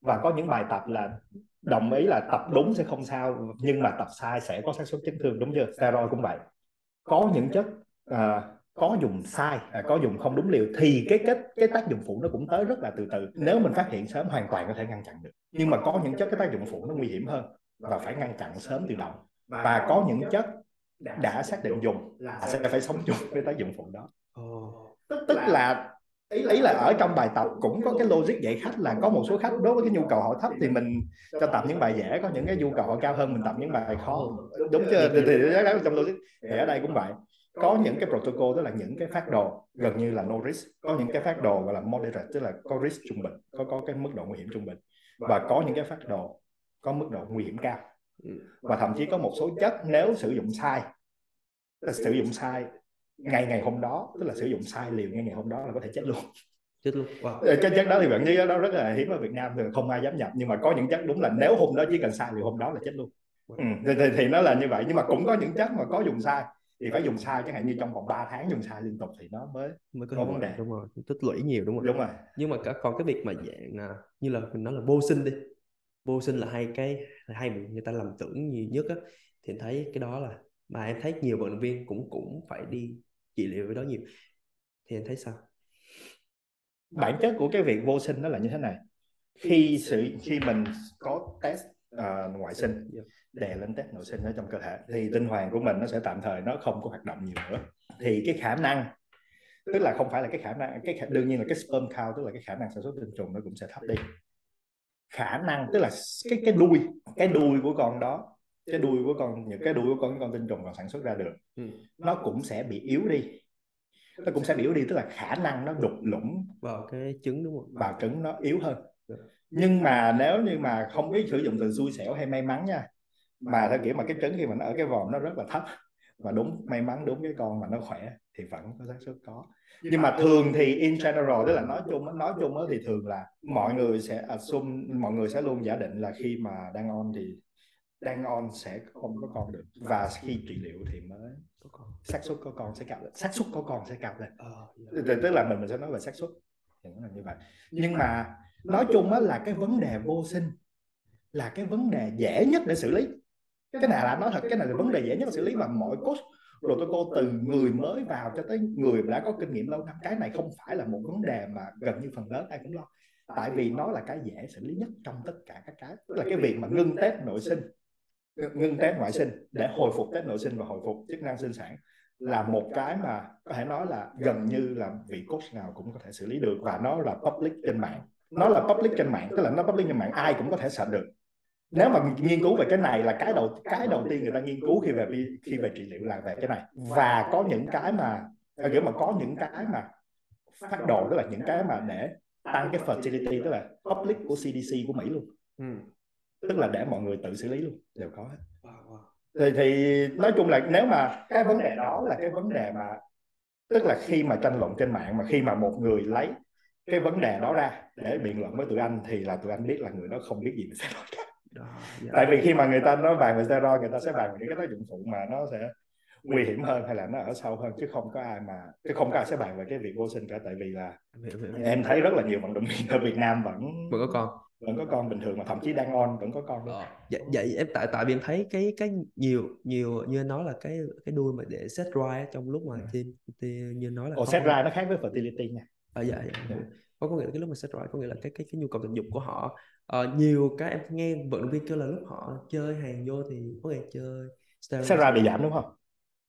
Và có những bài tập là đồng ý là tập đúng sẽ không sao nhưng mà tập sai sẽ có xác suất chấn thương đúng chưa? Steroid cũng vậy. Có những chất à, có dùng sai à, có dùng không đúng liều thì cái kết cái tác dụng phụ nó cũng tới rất là từ từ. Nếu mình phát hiện sớm hoàn toàn có thể ngăn chặn được. Nhưng mà có những chất cái tác dụng phụ nó nguy hiểm hơn và phải ngăn chặn sớm từ đầu. Và có những chất đã xác định dùng là sẽ phải sống chung với tác dụng phụ đó. Ồ, tức, tức là ý, ý là ở trong bài tập cũng có cái logic dạy khách là có một số khách đối với cái nhu cầu họ thấp thì mình cho tập những bài dễ có những cái nhu cầu họ cao hơn mình tập những bài khó đúng chưa? Thì, thì chắn trong logic. Thì ở đây cũng vậy. Có những cái protocol tức là những cái phát đồ gần như là no risk. Có những cái phát đồ gọi là moderate tức là có risk trung bình có có cái mức độ nguy hiểm trung bình. Và có những cái phát đồ có mức độ nguy hiểm cao. Ừ. và thậm chí có một số chất nếu sử dụng sai sử dụng sai ngày ngày hôm đó tức là sử dụng sai liều ngay ngày hôm đó là có thể chết luôn. Chết luôn. Wow. Ờ, cái chất đó thì bạn như đó rất là hiếm ở Việt Nam thì không ai dám nhập. Nhưng mà có những chất đúng là nếu hôm đó chỉ cần sai liều hôm đó là chết luôn. Ừ, thì, thì, thì nó là như vậy. Nhưng mà cũng có những chất mà có dùng sai thì phải dùng sai. Chẳng hạn như trong vòng 3 tháng dùng sai liên tục thì nó mới mới có Có vấn đề. đúng rồi tích lũy nhiều đúng rồi. Đúng rồi. Nhưng mà cả còn cái việc mà dạng à, như là mình nói là vô sinh đi. Vô sinh là hai cái là hai người ta lầm tưởng nhiều nhất á. Thì thấy cái đó là mà em thấy nhiều vận động viên cũng cũng phải đi trị liệu với đó nhiều. Thì em thấy sao? Bản chất của cái việc vô sinh nó là như thế này. Khi sự khi mình có test ờ, ngoại sinh Dạ. đè lên test nội sinh ở trong cơ thể thì tinh hoàn của mình nó sẽ tạm thời nó không có hoạt động nhiều nữa. Thì cái khả năng tức là không phải là cái khả năng cái khả, đương nhiên là cái sperm count tức là cái khả năng sản xuất tinh trùng nó cũng sẽ thấp đi. Khả năng tức là cái cái đuôi cái đuôi của con đó cái đuôi của con những cái đuôi của con cái con tinh trùng còn sản xuất ra được ừ. nó cũng sẽ bị yếu đi nó cũng sẽ bị yếu đi tức là khả năng nó đục lũng vào cái trứng đúng không vào trứng nó yếu hơn Dạ. nhưng mà nếu như mà không biết sử dụng từ xui xẻo hay may mắn nha mà theo kiểu mà cái trứng khi mà nó ở cái vòm nó rất là thấp và đúng may mắn đúng cái con mà nó khỏe thì vẫn có xác suất có nhưng mà thường thì in general tức là nói chung nói chung á thì thường là mọi người sẽ assume mọi người sẽ luôn giả định là khi mà đang on thì đang on sẽ không có con được. Và khi trị liệu thì mới xác suất có con sẽ cao lên. Xác suất có con sẽ cao lên. Ờ dạ. Tức- là mình mình sẽ nói về xác suất. Là như vậy. Nhưng mà nói chung á là cái vấn đề vô sinh là cái vấn đề dễ nhất để xử lý. Cái này là nói thật cái này là vấn đề dễ nhất để xử lý và mọi coach protocol từ người mới vào cho tới người đã có kinh nghiệm lâu năm cái này không phải là một vấn đề mà gần như phần lớn ai cũng lo. Tại vì nó là cái dễ xử lý nhất trong tất cả các cái. Tức là cái việc mà ngưng test nội sinh ngưng test ngoại sinh để hồi phục test nội sinh và hồi phục chức năng sinh sản là một cái mà có thể nói là gần như là vị coach nào cũng có thể xử lý được và nó là public trên mạng. nó là public trên mạng tức là nó public trên mạng ai cũng có thể search được. Nếu mà nghiên cứu về cái này là cái đầu cái đầu tiên người ta nghiên cứu khi về khi về trị liệu là về cái này. Và có những cái mà kiểu mà có những cái mà phát đồ tức là những cái mà để tăng cái fertility tức là public của CDC của Mỹ luôn. Ừ. tức là để mọi người tự xử lý luôn đều có hết. Thì, thì nói chung là nếu mà cái vấn đề đó là cái vấn đề mà tức là khi mà tranh luận trên mạng mà khi mà một người lấy cái vấn đề đó ra để biện luận với tụi anh thì là tụi anh biết là người đó không biết gì về steroid đó dạ. tại vì khi mà người ta nói bàn về steroid người ta sẽ bàn về những cái tác dụng phụ mà nó sẽ nguy hiểm hơn hay là nó ở sâu hơn chứ không có ai mà chứ không có ai sẽ bàn về cái việc vô sinh cả. Tại vì là em thấy rất là nhiều vận động viên ở Việt Nam vẫn vẫn có con vẫn có con bình thường mà thậm chí đang on vẫn có con luôn. Ờ, vậy, vậy em tại tại vì em thấy cái cái nhiều nhiều như anh nói là cái cái đuôi mà để set dry trong lúc mà Ừ. tiêm thì như nói là Ồ, set ra nó khác với fertility nha. À, dạ, dạ, Dạ. có có nghĩa là cái lúc mà set dry có nghĩa là cái cái cái nhu cầu tình dục của họ. Ờ, nhiều cái em nghe vận động viên kêu là lúc họ chơi hàng vô thì có nghĩa chơi set ra bị giảm đúng không?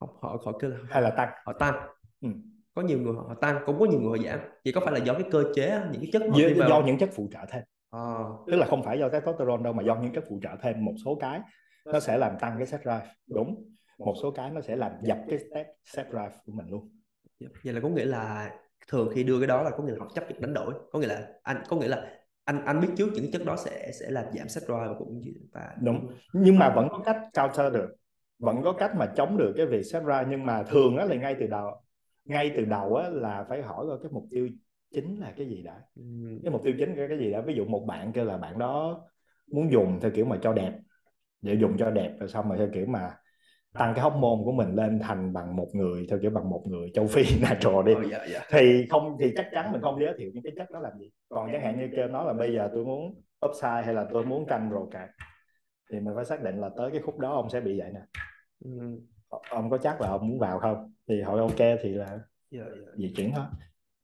Họ họ, họ kêu là hay là tăng? họ tăng. Ừ. có nhiều người họ tăng cũng có nhiều người họ giảm. Chỉ có phải là do cái cơ chế những cái chất do, do những chất phụ trợ thêm Ờ, tức là không phải do testosterone đâu mà do những chất phụ trợ thêm một số cái nó sẽ làm tăng cái sex drive. Đúng. Một số cái nó sẽ làm dập cái sex, sex drive của mình luôn. Vậy là có nghĩa là thường khi đưa cái đó là có nghĩa là họ chấp nhận đánh đổi. Có nghĩa là anh có nghĩa là anh anh biết trước những cái chất đó sẽ sẽ làm giảm sex drive và cũng và đúng. Nhưng mà vẫn có cách counter được. Vẫn có cách mà chống được cái việc sex drive nhưng mà thường á là ngay từ đầu ngay từ đầu á là phải hỏi coi cái mục tiêu chính là cái gì đã. Cái mục tiêu chính là cái gì đã? Ví dụ một bạn kêu là bạn đó muốn dùng theo kiểu mà cho đẹp để dùng cho đẹp rồi xong rồi theo kiểu mà tăng cái hormone của mình lên thành bằng một người theo kiểu bằng một người châu Phi *laughs* natural đi. Ờ, dạ dạ. Thì không thì chắc chắn mình không giới thiệu những cái chất đó làm gì. Còn chẳng hạn như kêu nó là bây giờ tôi muốn upside hay là tôi muốn canh rồ cạn thì mình phải xác định là tới cái khúc đó ông sẽ bị vậy nè. Ừ. ông có chắc là ông muốn vào không? Thì hỏi ok thì là dạ, dạ. di chuyển thôi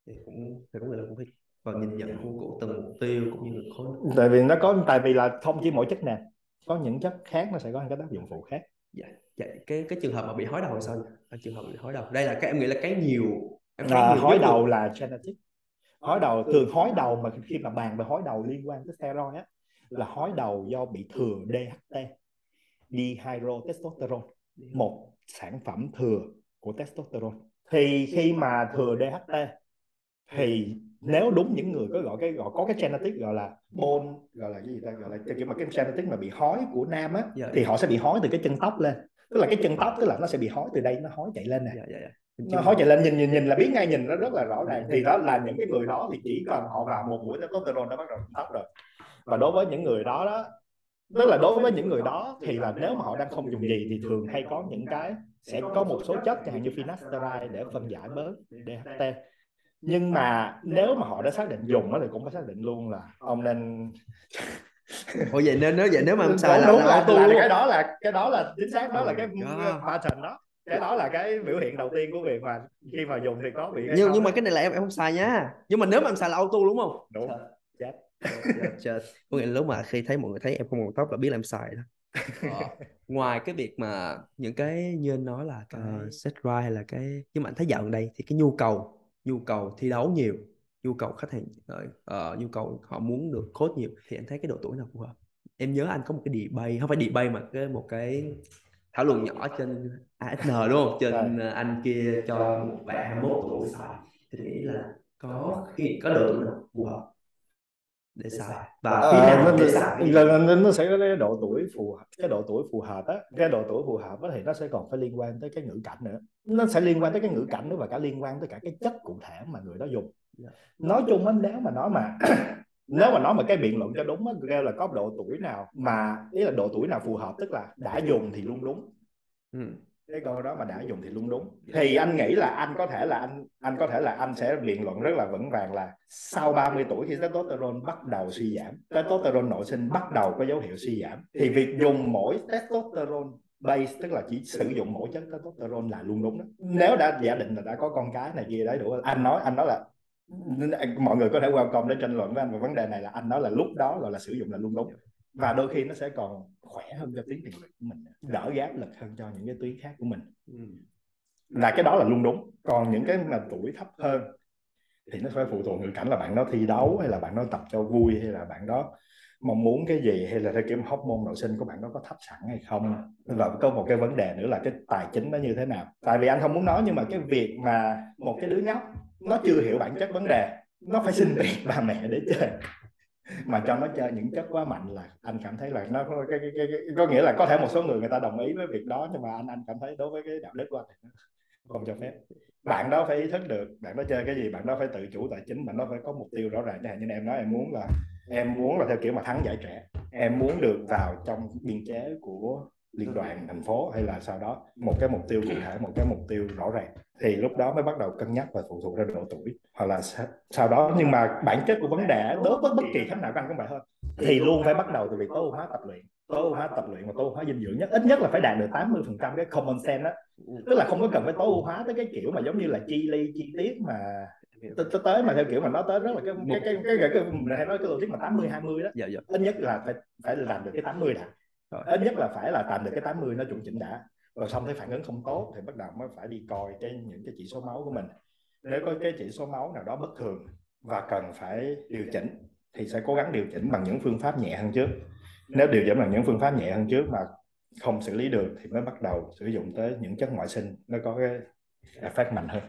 thì cũng thì nghĩa là cũng phải và nhìn nhận của, của từng mục tiêu cũng như là khối tại vì nó có tại vì là không chỉ mỗi chất nè có những chất khác nó sẽ có những cái tác dụng phụ khác. Dạ, dạ. cái cái trường hợp mà bị hói đầu là sao nhỉ? Cái trường hợp bị hói đầu. Đây là cái em nghĩ là cái nhiều em thấy à, nhiều hói đầu luôn. là genetic. Hói đầu thường hói đầu mà khi mà bàn về hói đầu liên quan tới steroid á là hói đầu do bị thừa DHT dihydrotestosterone một sản phẩm thừa của testosterone. Thì khi mà thừa DHT thì nếu đúng những người có gọi cái gọi có cái genetic gọi là bone gọi là cái gì ta gọi là cái kiểu mà cái genetic mà bị hói của nam á Dạ. thì họ sẽ bị hói từ cái chân tóc lên. Tức là cái chân tóc tức là nó sẽ bị hói từ đây nó hói chạy lên nè. Dạ dạ dạ. Nó hói chạy lên nhìn nhìn nhìn là biết ngay nhìn nó rất là rõ ràng. Thì đó là những cái người đó thì chỉ cần họ vào một mũi testosterone nó bắt đầu tóc rồi. Và đối với những người đó đó tức là đối với những người đó thì là nếu mà họ đang không dùng gì thì thường hay có những cái sẽ có một số chất chẳng hạn như finasteride để phân giải bớt DHT nhưng mà nếu mà họ đã xác định dùng đó thì cũng phải xác định luôn là ông nên Ủa vậy nên nếu vậy nếu mà em đúng, xài là, đúng là là, auto là luôn cái đó là cái đó là chính xác đó là cái pattern đó. Cái đó là cái biểu hiện đầu tiên của việc mà khi mà dùng thì có bị nhưng nhưng mà cái này là em em không xài nha. Nhưng mà nếu mà em xài là auto đúng không? Đúng. Chết Chết, chết. có nghĩa là lúc mà khi thấy mọi người thấy em không còn tóc là biết là em xài đó. Ờ, ngoài cái việc mà những cái như anh nói là cái set right hay là cái nhưng mà anh thấy dạo gần đây thì cái nhu cầu nhu cầu thi đấu nhiều nhu cầu khách hàng ờ, nhu cầu họ muốn được coach nhiều thì anh thấy cái độ tuổi nào phù hợp? Em nhớ anh có một cái debate không phải debate mà cái một cái thảo luận nhỏ trên ASN đúng không? Trên Rồi. ờ, anh kia cho một bạn 21 tuổi xài. Thì nghĩ là có khi có độ tuổi nào phù hợp để xài. và khi nào nó, để xài nó, nó, nó sẽ có cái độ tuổi phù hợp cái độ tuổi phù hợp á cái độ tuổi phù hợp á thì nó sẽ còn phải liên quan tới cái ngữ cảnh nữa. Nó sẽ liên quan tới cái ngữ cảnh nữa và cả liên quan tới cả cái chất cụ thể mà người đó dùng. Dạ. nói chung á nếu mà nói mà *coughs* nếu mà nói mà cái biện luận cho đúng á kêu là có độ tuổi nào mà ý là độ tuổi nào phù hợp tức là đã dùng thì luôn đúng. Ừ. cái câu đó mà đã dùng thì luôn đúng. Thì anh nghĩ là anh có thể là anh anh có thể là anh sẽ biện luận rất là vững vàng là sau 30 tuổi khi testosterone bắt đầu suy giảm testosterone nội sinh bắt đầu có dấu hiệu suy giảm thì việc dùng mỗi testosterone base tức là chỉ sử dụng mỗi chất testosterone là luôn đúng đó. nếu đã giả định là đã có con cái này kia đấy đủ anh nói anh nói là mọi người có thể quan tâm đến tranh luận với anh về vấn đề này là anh nói là lúc đó gọi là sử dụng là luôn đúng và đôi khi nó sẽ còn khỏe hơn cho tuyến tiền liệt của mình đỡ áp lực hơn cho những cái tuyến khác của mình. Ừ. là cái đó là luôn đúng. Còn những cái mà tuổi thấp hơn thì nó phải phụ thuộc ngữ cảnh là bạn đó thi đấu hay là bạn đó tập cho vui hay là bạn đó mong muốn cái gì hay là theo kiểu hormone nội sinh của bạn đó có thấp sẵn hay không. Và có một cái vấn đề nữa là cái tài chính nó như thế nào. Tại vì anh không muốn nói nhưng mà cái việc mà một cái đứa nhóc nó chưa hiểu bản chất vấn đề nó phải xin tiền ba mẹ để chơi mà cho nó chơi những chất quá mạnh là anh cảm thấy là nó có cái, cái, cái, cái, có nghĩa là có thể một số người người ta đồng ý với việc đó nhưng mà anh anh cảm thấy đối với cái đạo đức của anh thì nó không cho phép. Bạn đó phải ý thức được bạn đó chơi cái gì bạn đó phải tự chủ tài chính bạn đó phải có mục tiêu rõ ràng. Như em nói em muốn là em muốn là theo kiểu mà thắng giải trẻ. Em muốn được vào trong biên chế của liên đoàn thành phố hay là sau đó một cái mục tiêu cụ thể một cái mục tiêu rõ ràng. Thì lúc đó mới bắt đầu cân nhắc và phụ thuộc ra độ tuổi. Hoặc là sa- sau đó nhưng mà bản chất của vấn đề đối với bất kỳ khách nào anh cũng vậy thôi. Thì luôn phải bắt đầu từ việc tối ưu hóa tập luyện tối ưu hóa tập luyện và tối ưu hóa dinh dưỡng nhất. Ít nhất là phải đạt được 80 phần trăm cái common sense đó tức là không có cần phải tối ưu hóa tới cái kiểu mà giống như là chi ly chi tiết mà tới mà theo kiểu mà nó tới rất là cái cái cái cái, cái, cái mình hay nói cái logic mà 80 20 đó. Dạ dạ. Ít nhất là phải phải làm được cái 80 đã. Ít nhất là phải là làm được cái 80 nó chuẩn chỉnh đã. Rồi xong thấy phản ứng không tốt thì bắt đầu mới phải đi coi cái những cái chỉ số máu của mình. Nếu có cái chỉ số máu nào đó bất thường và cần phải điều chỉnh thì sẽ cố gắng điều chỉnh bằng những phương pháp nhẹ hơn trước. Nếu điều chỉnh bằng những phương pháp nhẹ hơn trước mà không xử lý được thì mới bắt đầu sử dụng tới những chất ngoại sinh nó có cái effect mạnh hơn.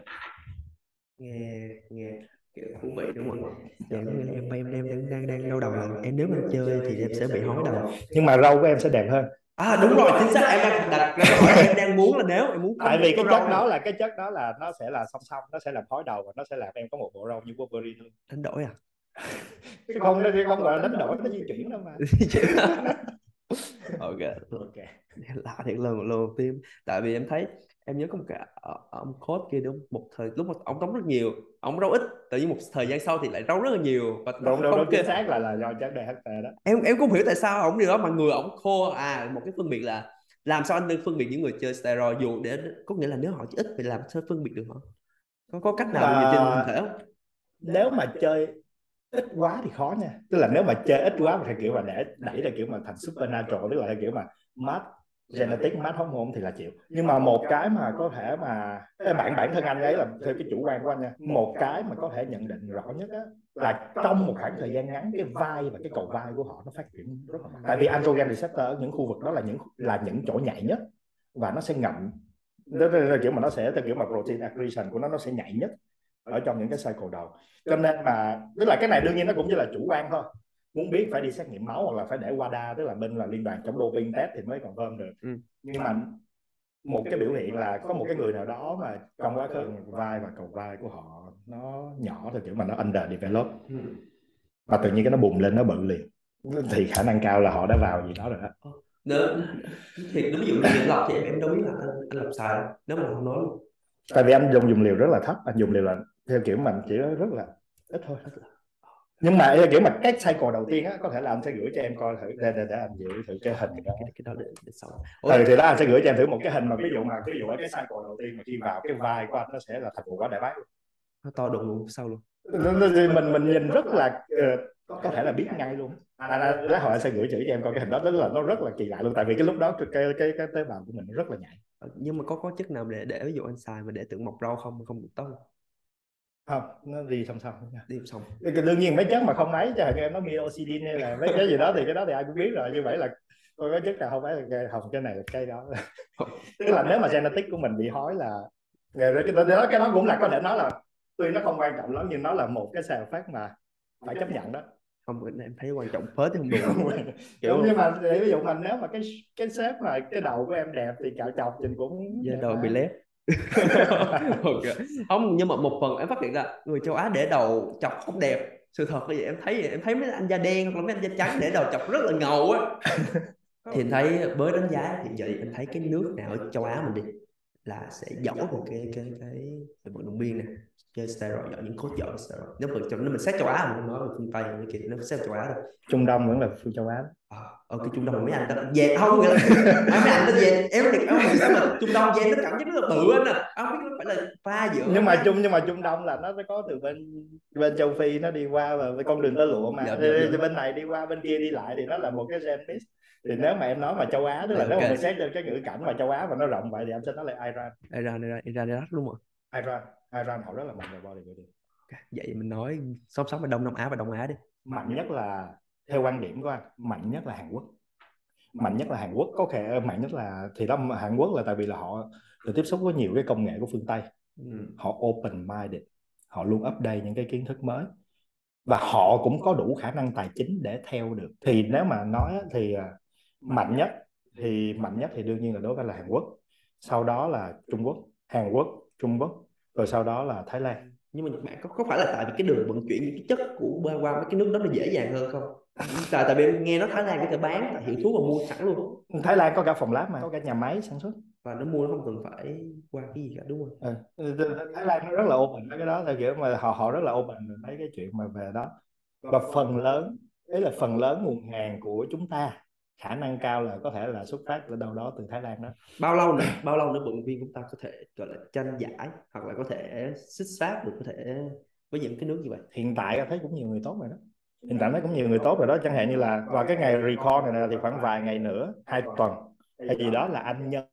Nghe nghe kiểu thú vị đúng không? dạ, em em em em đang đang đang đau đầu là em nếu mà chơi thì em sẽ bị hói đầu. Nhưng mà râu của em sẽ đẹp hơn. À đúng rồi chính xác. Em đang đặt hỏi em đang muốn là nếu em muốn tại vì cái chất đó là cái chất đó là nó sẽ là song song nó sẽ làm hói đầu và nó sẽ làm em có một bộ râu như Wolverine luôn. Đánh đổi à? *laughs* Chứ không nó không gọi là đánh đổi nó di chuyển đâu mà. *laughs* Ok. Ok. Lạ thiệt lần lần tim tại vì em thấy em nhớ có một cái ờ, ông coach kia đúng một thời lúc mà ông đóng rất nhiều ông râu ít tự nhiên một thời gian sau thì lại râu rất là nhiều và đúng đúng không chính xác là là do chất DHT đó. Em em cũng hiểu tại sao ông điều đó mà người ông khô à một cái phân biệt là làm sao anh nên phân biệt những người chơi steroid dù để có nghĩa là nếu họ ít thì làm sao phân biệt được họ có có cách nào à, trên hình thể không? nếu mà chơi ít quá thì khó nha. Tức là nếu mà chơi ít quá mà theo kiểu mà để đẩy ra kiểu mà thành supernatural tức là theo kiểu mà mát genetic mát hormone thì là chịu. Nhưng mà một cái mà có thể mà bản bản thân anh ấy là theo cái chủ quan của anh nha. Một cái mà có thể nhận định rõ nhất á là trong một khoảng thời gian ngắn cái vai và cái cầu vai của họ nó phát triển rất là mạnh. tại vì androgen receptor ở những khu vực đó là những là những chỗ nhạy nhất và nó sẽ ngậm. Đó là kiểu mà nó sẽ theo kiểu mà protein accretion của nó nó sẽ nhạy nhất ở trong những cái cycle đầu. Cho nên mà tức là cái này đương nhiên nó cũng chỉ là chủ quan thôi muốn biết phải đi xét nghiệm máu hoặc là phải để WADA tức là bên là liên đoàn chống doping test thì mới còn confirm được. Ừ. nhưng mà một cái biểu hiện là có một cái người nào đó mà trong quá khứ vai và cầu vai của họ nó nhỏ theo kiểu mà nó under develop ừ. và tự nhiên cái nó bùng lên nó bự liền. Thì khả năng cao là họ đã vào gì đó rồi đó. Ờ, nếu thì ví dụ như những lọc thì em em đâu biết là anh, anh làm sai nếu mà không nói luôn. Tại vì anh dùng dùng liều rất là thấp anh dùng liều là theo kiểu mình chỉ rất là ít thôi nhưng mà kiểu mà cái cycle đầu tiên á có thể là anh sẽ gửi cho em coi thử. Để để, để anh gửi thử cái hình đó. cái, cái đó để, để sau ừ, thì đó anh sẽ gửi cho em thử một cái hình mà ví dụ mà ví dụ ở cái cycle đầu tiên mà khi vào cái vai của anh nó sẽ là thành một quả đại bác nó to đùng luôn sau luôn. Mình mình nhìn rất là uh, có thể là biết ngay luôn. À, à, lát hồi anh sẽ gửi chữ cho em coi cái hình đó. Tức là nó rất là kỳ lạ luôn tại vì cái lúc đó cái cái cái tế bào của mình rất là nhạy. Ờ, nhưng mà có có chất nào để để ví dụ anh xài mà để tưởng mọc rau không không được tốt không nó đi song song đi song đương nhiên mấy chất mà không ấy cho em nó minoxidil hay là mấy cái gì đó thì cái đó thì ai cũng biết rồi như vậy là coi cái chất nào không phải là cây hồng cái này là cây đó. *laughs* Tức là nếu mà genetic của mình bị hói là cái đó cái đó cũng là có thể nói là tuy nó không quan trọng lắm nhưng nó là một cái sale phát mà phải chấp nhận đó. Không em thấy quan trọng phết thì không được. Kiểu nhưng mà ví dụ mình nếu mà cái cái sếp mà cái đầu của em đẹp thì cạo chọc thì cũng dạ đầu bị lép *laughs* okay. không nhưng mà một phần em phát hiện ra người châu Á để đầu chọc không đẹp. Sự thật là vậy em thấy vậy em thấy mấy anh da đen hoặc là mấy anh da trắng để đầu chọc rất là ngầu á. *laughs* Thì em thấy với đánh giá thì vậy em thấy cái nước nào ở châu Á mình đi là sẽ giỏi về cái cái cái vận động viên này chơi steroid giỏi những coach giỏi steroid. Nếu mà nếu mình xét châu Á mình nói về phương Tây như kia nó xét châu Á đâu Trung Đông vẫn là phương châu Á ở cái Trung Đông mấy anh ta về không? Nghĩa là *laughs* mấy anh ta về em thì em sao mà *laughs* Trung Đông về nó cảm giác rất là bự anh à. Không biết nó phải là pha giữa nhưng mà Trung nhưng mà Trung Đông là nó sẽ có từ bên bên châu Phi nó đi qua và con đường tơ lụa mà. Dạ, dạ, dạ. bên này đi qua bên kia đi lại thì nó là một cái gen mix thì nếu mà em nói mà châu Á tức là okay. nếu mà mình xét trên cái ngữ cảnh mà châu Á mà nó rộng vậy thì em sẽ nói là Iran. Iran Iran Iran Iraq đúng không Iran Iran họ rất là mạnh về bodybuilding vậy mình nói song song với Đông Nam Á và Đông Á đi. Mạnh nhất là theo quan điểm của anh mạnh nhất là Hàn Quốc. Mạnh nhất là Hàn Quốc. Có thể mạnh nhất là thì đó Hàn Quốc là tại vì là họ được tiếp xúc với nhiều cái công nghệ của phương Tây. Ừ. họ open minded họ luôn update những cái kiến thức mới. Và họ cũng có đủ khả năng tài chính để theo được. Thì nếu mà nói thì à, mạnh nhất thì mạnh nhất thì đương nhiên là đối với là Hàn Quốc. Sau đó là Trung Quốc Hàn Quốc Trung Quốc. Rồi sau đó là Thái Lan. Nhưng mà Nhật Bản có, có phải là tại vì cái đường vận chuyển những cái chất của qua, qua mấy cái nước đó nó dễ dàng hơn không tại tại vì nghe nói Thái Lan có thể bán tại hiệu thuốc và mua sẵn luôn. Thái Lan có cả phòng lab mà. Có cả nhà máy sản xuất. Và nó mua nó không cần phải qua cái gì cả đúng không? Ừ. Thái Lan nó rất là open cái đó theo kiểu mà họ họ rất là open mấy cái chuyện mà về đó. Và phần lớn đấy là phần lớn nguồn hàng của chúng ta khả năng cao là có thể là xuất phát ở đâu đó từ Thái Lan đó. Bao lâu nữa bao lâu nữa vận viên chúng ta có thể gọi là tranh giải hoặc là có thể xích sát được có thể với những cái nước như vậy? Hiện tại thấy cũng nhiều người tốt rồi đó hiện tại thấy cũng nhiều người tốt rồi đó chẳng hạn như là vào cái ngày record này, này thì khoảng vài ngày nữa hai tuần hay gì đó là anh nhân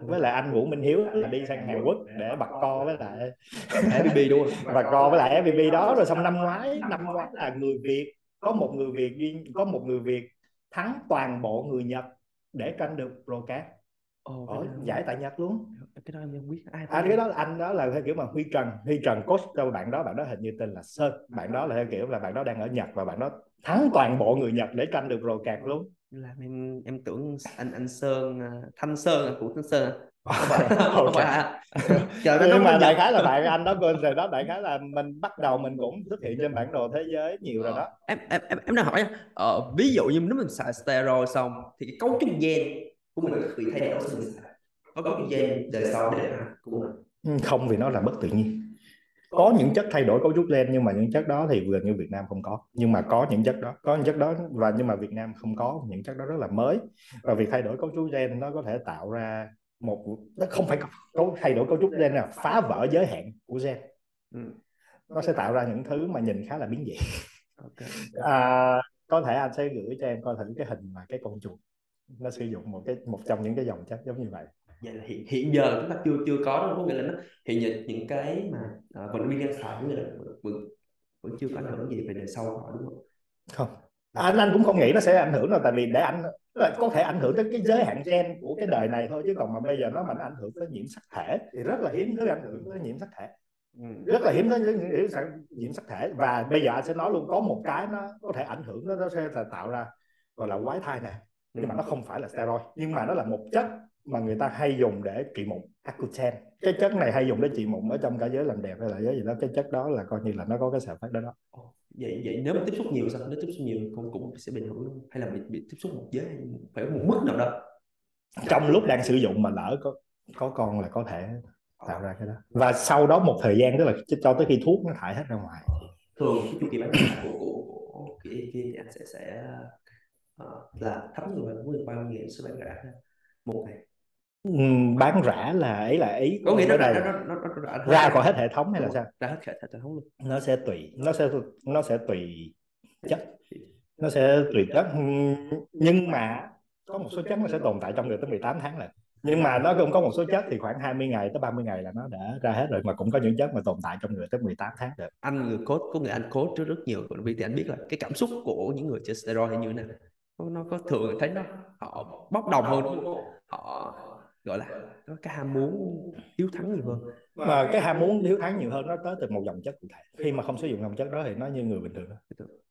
với lại anh Vũ Minh Hiếu là đi sang Hàn Quốc để bật co với lại FPP đúng không? Bật co với lại FPP đó. Rồi xong năm ngoái năm ngoái là người Việt có một người Việt duy có một người Việt thắng toàn bộ người Nhật để tranh được pro Ồ, ở giải tại Nhật luôn cái đó em không biết ai à, cái đó là anh đó là theo kiểu mà Huy Trần Huy Trần coach cho bạn đó bạn đó hình như tên là Sơn. Bạn đó là theo kiểu là bạn đó đang ở Nhật và bạn đó thắng toàn bộ người Nhật để tranh được pro card luôn. Làm em em tưởng anh anh Sơn à, Thanh Sơn của Thanh Sơn. *laughs* Trời ơi, nhưng mà đại khái là bạn anh đó quên rồi đó đại khái là mình bắt đầu mình cũng xuất hiện trên bản đồ thế giới nhiều rồi đó. Em em em em đang hỏi ờ, ví dụ như nếu mình xài steroid xong thì cái cấu trúc gen của mình có bị thay đổi có trúc gen đời sau để hả của mình. Ừ, không vì nó là bất tự nhiên. Có những chất thay đổi cấu trúc gen nhưng mà những chất đó thì gần như Việt Nam không có. Nhưng mà có những chất đó có những chất đó và nhưng mà Việt Nam không có. Những chất đó rất là mới. Và việc thay đổi cấu trúc gen nó có thể tạo ra một nó không phải cấu thay đổi cấu trúc gen là phá vỡ giới hạn của gen. Ừ. nó sẽ tạo ra những thứ mà nhìn khá là biến dị. À, có thể anh sẽ gửi cho em coi thử cái hình mà cái con chuột nó sử dụng một cái một trong những cái dòng chất giống như vậy vậy là hiện, hiện giờ chúng ta chưa chưa có đâu có nghĩa là nó hiện giờ những cái mà à, vận động viên đang xài nghĩa là vẫn, vẫn, chưa có ảnh hưởng gì về đời sau của họ đúng không? Không. Anh anh cũng không nghĩ nó sẽ ảnh hưởng đâu tại vì để anh là có thể ảnh hưởng tới cái giới hạn gen của cái đời này thôi chứ còn mà bây giờ nó mà nó ảnh hưởng tới nhiễm sắc thể thì rất là hiếm thứ ảnh hưởng tới nhiễm sắc thể. Ừ. rất là hiếm tới nhiễm sắc- nhiễm sắc thể. Và bây giờ anh sẽ nói luôn có một cái nó có thể ảnh hưởng nó nó sẽ là tạo ra gọi là quái thai nè nhưng mà nó không phải là steroid nhưng mà nó là một chất mà người ta hay dùng để trị mụn Accutane. Cái chất này hay dùng để trị mụn ở trong cả giới làm đẹp hay là giới gì đó cái chất đó là coi như là nó có cái sản phát đó đó. Vậy vậy nếu mà tiếp xúc nhiều sao? Nếu tiếp xúc nhiều cũng cũng sẽ bị hưởng luôn hay là bị, bị tiếp xúc một giới phải một mức nào đó? Trong lúc đang sử dụng mà lỡ có có con là có thể tạo ra cái đó. Và sau đó một thời gian tức là cho tới khi thuốc nó thải hết ra ngoài. Thường cái chu kỳ bán của của của kia kia thì anh sẽ sẽ ờ, là thấp như vậy với bao nhiêu số bán rẻ ha? một ngày Ừm, bán rã là ấy là ý có nghĩa nó ở nó đây nó nó, nó, nó, nó ra khỏi hết hệ thống hay là sao? ra hết hệ hệ thống luôn. Nó sẽ tùy nó sẽ nó sẽ tùy chất nó sẽ tùy chất. Nhưng mà có một số chất nó sẽ tồn tại trong người tới 18 tháng lần nhưng mà nó cũng có một số chất thì khoảng 20 ngày tới 30 ngày là nó đã ra hết rồi mà cũng có những chất mà tồn tại trong người tới 18 tháng được. Anh người coach có nghĩa anh coach trước rất nhiều viên thì anh biết là cái cảm xúc của những người chơi steroid hay như thế nào. Nó, nó có thường thấy nó họ bốc đồng hơn họ gọi là có cái ham muốn hiếu thắng nhiều hơn. Mà cái ham muốn hiếu thắng nhiều hơn nó tới từ một dòng chất cụ thể. Khi mà không sử dụng dòng chất đó thì nó như người bình thường.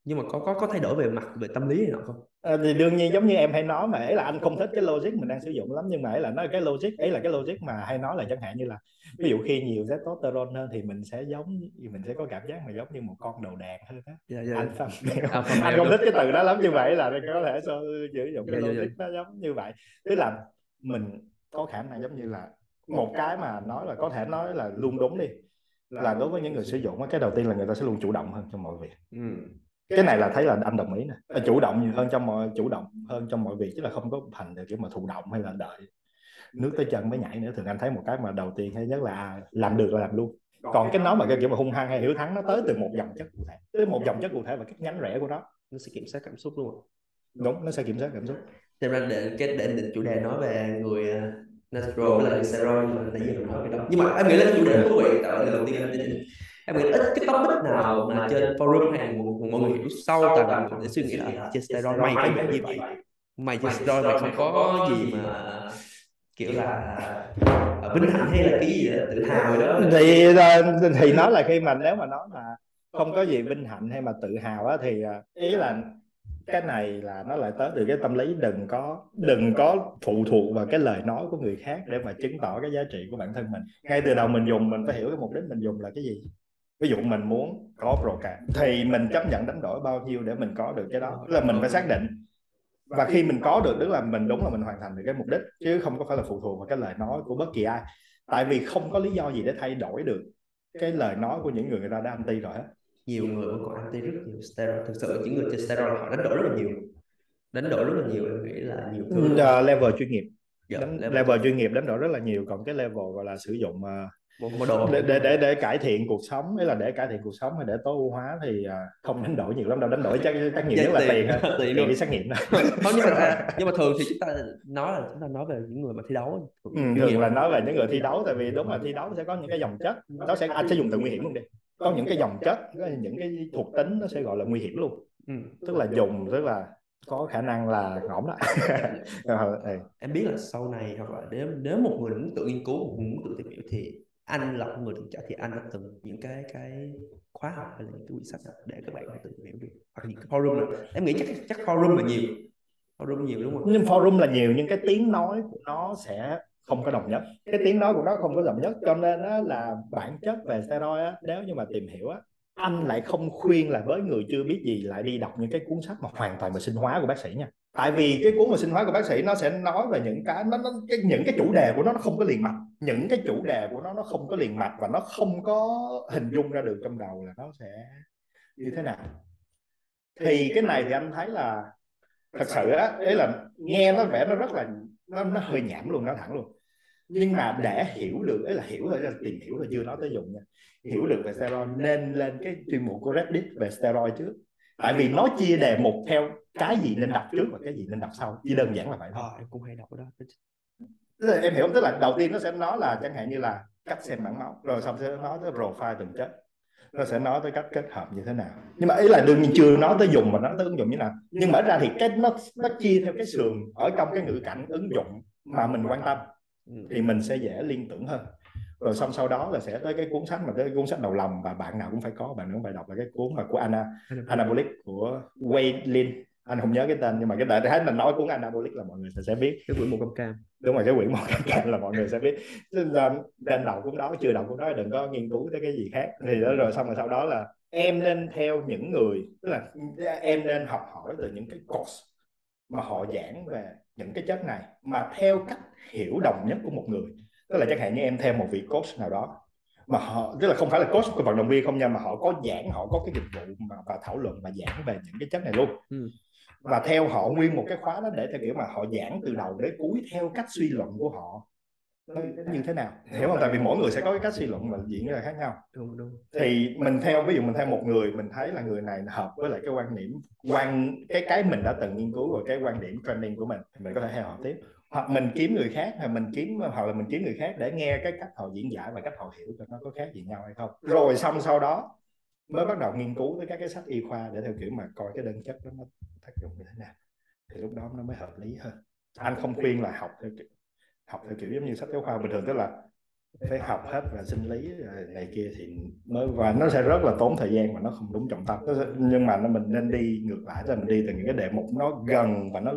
Nhưng mà có có có thay đổi về mặt về tâm lý nọ không? À, thì đương nhiên giống như em hay nói mà ấy là anh không thích cái logic mình đang sử dụng lắm nhưng mà ấy là nó cái logic ấy là cái logic mà hay nói là chẳng hạn như là ví dụ khi nhiều testosterone hơn thì mình sẽ giống mình sẽ có cảm giác là giống như một con đầu đàn hơn á. Dạ dạ. Anh không Alpha anh male không thích cái từ đó lắm như vậy là có thể so, sử dụng cái Dạ, dạ, dạ. logic nó giống như vậy. Tức là mình có khả năng giống như là một cái mà nói là có thể nói là luôn đúng đi là đối với những người sử dụng cái đầu tiên là người ta sẽ luôn chủ động hơn trong mọi việc. Ừ. cái này là thấy là anh đồng ý nè. Là chủ động nhiều hơn trong mọi chủ động hơn trong mọi việc chứ là không có thành được kiểu mà thụ động hay là đợi nước tới chân mới nhảy nữa. Thường anh thấy một cái mà đầu tiên hay nhất là à, làm được là làm luôn. Còn cái nói mà cái kiểu mà hung hăng hay hiếu thắng nó tới từ một dòng chất cụ thể tới một dòng chất cụ thể và các nhánh rẽ của nó. Nó sẽ kiểm soát cảm xúc luôn. Đúng nó sẽ kiểm soát cảm xúc Thế ra để cái để định chủ đề nói về người uh, natural với lại steroid nhưng mà nãy giờ mình nói cái đó. Nhưng mà em nghĩ là chủ đề thú vị tại lần đầu tiên em định em nghĩ ít cái topic nào mà trên forum hay mọi, người hiểu sâu tại người để suy nghĩ là trên steroid mày phải như vậy. mày trên steroid mày không có gì mà kiểu là ờ, vinh hạnh hay là cái gì tự hào rồi đó. Thì thì nó là khi mà nếu mà nói mà không có gì vinh hạnh hay mà tự hào á thì ý là cái này là nó lại tới từ cái tâm lý đừng có đừng có phụ thuộc vào cái lời nói của người khác để mà chứng tỏ cái giá trị của bản thân mình. Ngay từ đầu mình dùng, mình phải hiểu cái mục đích mình dùng là cái gì. Ví dụ mình muốn có pro card thì mình chấp nhận đánh đổi bao nhiêu để mình có được cái đó. Tức là mình phải xác định. Và khi mình có được, tức là mình đúng là mình hoàn thành được cái mục đích, chứ không có phải là phụ thuộc vào cái lời nói của bất kỳ ai. Tại vì không có lý do gì để thay đổi được cái lời nói của những người người ta đã anti rồi hết nhiều người vẫn còn anti rất nhiều steroid. Thực sự những người chơi steroid. họ đánh đổi rất là nhiều. Đánh đổi rất là nhiều em nghĩ là nhiều thứ uh, level chuyên nghiệp. Dạ, đánh level- level chuyên nghiệp. đánh đổi rất là nhiều còn cái level gọi là sử dụng uh, một một đồ để, để để để cải thiện cuộc sống ấy là để cải thiện cuộc sống hay để tối ưu hóa thì à, không đánh đổi nhiều lắm đâu. Đánh đổi chắc chắc nhiều Dạ, nhất là tiền, tiền *laughs* đi xét nghiệm không nhưng mà à, *laughs* nhưng mà thường thì chúng ta nói là chúng ta nói về những người mà thi đấu ừ, thường nghiệm. là nói về những người thi đấu tại vì đúng là thi đấu sẽ có những cái dòng chất nó sẽ anh sẽ dùng từ nguy hiểm luôn đi có những cái dòng chất có những cái thuộc tính nó sẽ gọi là nguy hiểm luôn. Ừ. tức là dùng tức là có khả năng là ngõm đó. *laughs* Ờ, ừ. em biết là sau này hoặc là nếu nếu một người muốn tự nghiên cứu muốn tự tìm hiểu thì anh là một người từng trải thì anh đã từng những cái cái khóa học hay là những cái quyển sách để các bạn có tự tìm hiểu được? Hoặc là những cái forum nào? Em nghĩ chắc chắc forum là nhiều. Forum nhiều đúng không? Nhưng forum là nhiều nhưng cái tiếng nói của nó sẽ không có đồng nhất. Cái tiếng nói của nó không có đồng nhất cho nên á, là bản chất về steroid á, nếu như mà tìm hiểu á, anh lại không khuyên là với người chưa biết gì lại đi đọc những cái cuốn sách mà hoàn toàn về sinh hóa của bác sĩ nha. Tại vì cái cuốn về sinh hóa của bác sĩ nó sẽ nói về những cái nó, nó cái, những cái chủ đề của nó nó không có liền mạch. Những cái chủ đề của nó nó không có liền mạch và nó không có hình dung ra được trong đầu là nó sẽ như thế nào. Thì cái này thì anh thấy là thật sự á đấy là nghe nó vẻ nó rất là nó nó hơi nhảm luôn nó thẳng luôn nhưng mà để hiểu được ấy là hiểu là tìm hiểu là chưa nói tới dùng nha. Hiểu được về steroid nên lên cái chuyên mục của Reddit về steroid trước. Tại vì nó chia đề mục theo cái gì nên đọc trước và cái gì nên đọc sau. Chỉ đơn giản là vậy thôi. Ờ, em cũng hay đọc đó. Em hiểu tức là đầu tiên nó sẽ nói là chẳng hạn như là cách xem bản máu rồi xong sẽ nói tới profile từng chất. Nó sẽ nói tới cách kết hợp như thế nào. Nhưng mà ý là đương nhiên chưa nói tới dùng mà nói tới ứng dụng như nào. Nhưng mà ra thì cái nó nó chia theo cái sườn ở trong cái ngữ cảnh ứng dụng mà mình quan tâm. Thì mình sẽ dễ liên tưởng hơn. Rồi xong sau đó là sẽ tới cái cuốn sách mà tới cái cuốn sách đầu lòng và bạn nào cũng phải có bạn cũng phải đọc là cái cuốn mà của Anna Anabolic. Của Wade Lin. Anh không nhớ cái tên nhưng mà cái đại thấy mình nói cuốn Anabolic là mọi người sẽ, sẽ biết. Cái quyển một cam cam. Đúng rồi cái quyển một cạnh là mọi người sẽ biết. Nên là đọc cuốn đó chưa đọc cuốn đó đừng có nghiên cứu tới cái gì khác. Thì đó rồi xong rồi sau đó là em nên theo những người tức là em nên học hỏi từ những cái course mà họ giảng về những cái chất này mà theo cách hiểu đồng nhất của một người. Tức là chẳng hạn như em theo một vị coach nào đó mà họ tức là không phải là coach của vận động viên không nha mà họ có giảng họ có cái dịch vụ mà và thảo luận và giảng về những cái chất này luôn. Ừ. và theo họ nguyên một cái khóa đó để theo kiểu mà họ giảng từ đầu đến cuối theo cách suy luận của họ nó như thế nào? hiểu không? tại vì mỗi người sẽ có cái cách suy luận và diễn ra khác nhau. Đúng đúng. Thì mình theo ví dụ mình theo một người mình thấy là người này hợp với lại cái quan điểm quan cái cái mình đã từng nghiên cứu và cái quan điểm training của mình thì mình có thể theo họ tiếp. Hoặc mình kiếm người khác hay mình kiếm hoặc là mình kiếm người khác để nghe cái cách họ diễn giải và cách họ hiểu coi nó có khác gì nhau hay không. Rồi xong sau đó mới bắt đầu nghiên cứu tới các cái sách y khoa để theo kiểu mà coi cái đơn chất đó nó tác dụng như thế nào. Thì lúc đó nó mới hợp lý hơn. Anh không khuyên là học theo kiểu học theo kiểu giống như sách giáo khoa bình thường tức là phải học hết về sinh lý rồi này kia thì mới và nó sẽ rất là tốn thời gian và nó không đúng trọng tâm. Nó sẽ- nhưng mà nó mình nên đi ngược lại là mình đi từ những cái đề mục nó gần và nó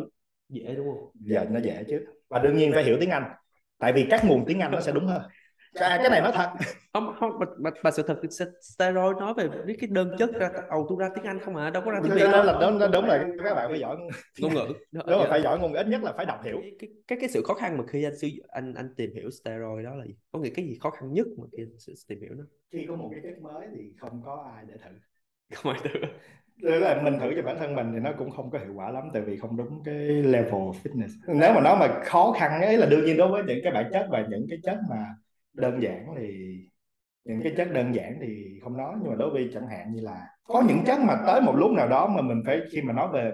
dễ đúng không? Giờ nó dễ chứ. Và đương nhiên phải hiểu tiếng Anh tại vì các nguồn tiếng Anh nó sẽ đúng hơn à, cái này nó thật. Không không mà, mà, mà sự thật thì ste- steroid nói về cái cái đơn chất ra ầu tu ra tiếng Anh không à? Đâu có ra tiếng Việt đó đâu. là đó đúng là các bạn phải giỏi ngôn ngữ. Đúng là phải giỏi ngôn ngữ. Ít nhất là phải đọc hiểu. Cái, cái, cái sự khó khăn mà khi anh sử anh anh tìm hiểu steroid đó là gì? Có nghĩa cái gì khó khăn nhất mà khi anh sử- tìm hiểu nó? Khi có một cái chất mới thì không có ai để thử. Không ai được Tức là mình thử cho bản thân mình thì nó cũng không có hiệu quả lắm tại vì không đúng cái level fitness. Nếu mà nói mà khó khăn ấy là đương nhiên đối với những cái bản chất và những cái chất mà đơn giản thì những cái chất đơn giản thì không nói nhưng mà đối với chẳng hạn như là có những chất mà tới một lúc nào đó mà mình phải khi mà nói về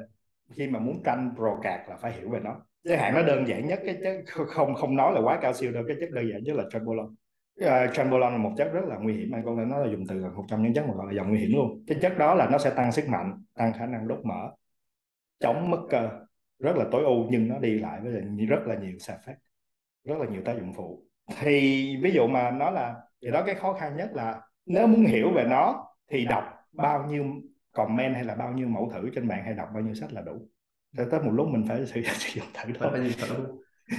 khi mà muốn tranh pro cạc là phải hiểu về nó. Giới hạn nó đơn giản nhất cái chất không không nói là quá cao siêu đâu cái chất đơn giản nhất là trembolone uh, ờ, trembolone là một chất rất là nguy hiểm anh con nó là dùng từ là một trong những chất mà gọi là dòng nguy hiểm luôn. Cái chất đó là nó sẽ tăng sức mạnh tăng khả năng đốt mỡ chống mất cơ. Rất là tối ưu nhưng nó đi lại với lại rất là nhiều side effect rất là nhiều tác dụng phụ thì ví dụ mà nó là thì đó cái khó khăn nhất là nếu muốn hiểu về nó thì đọc bao nhiêu comment hay là bao nhiêu mẫu thử trên mạng hay đọc bao nhiêu sách là đủ. Tới tới một lúc mình phải sử *laughs* sử dụng thử thôi.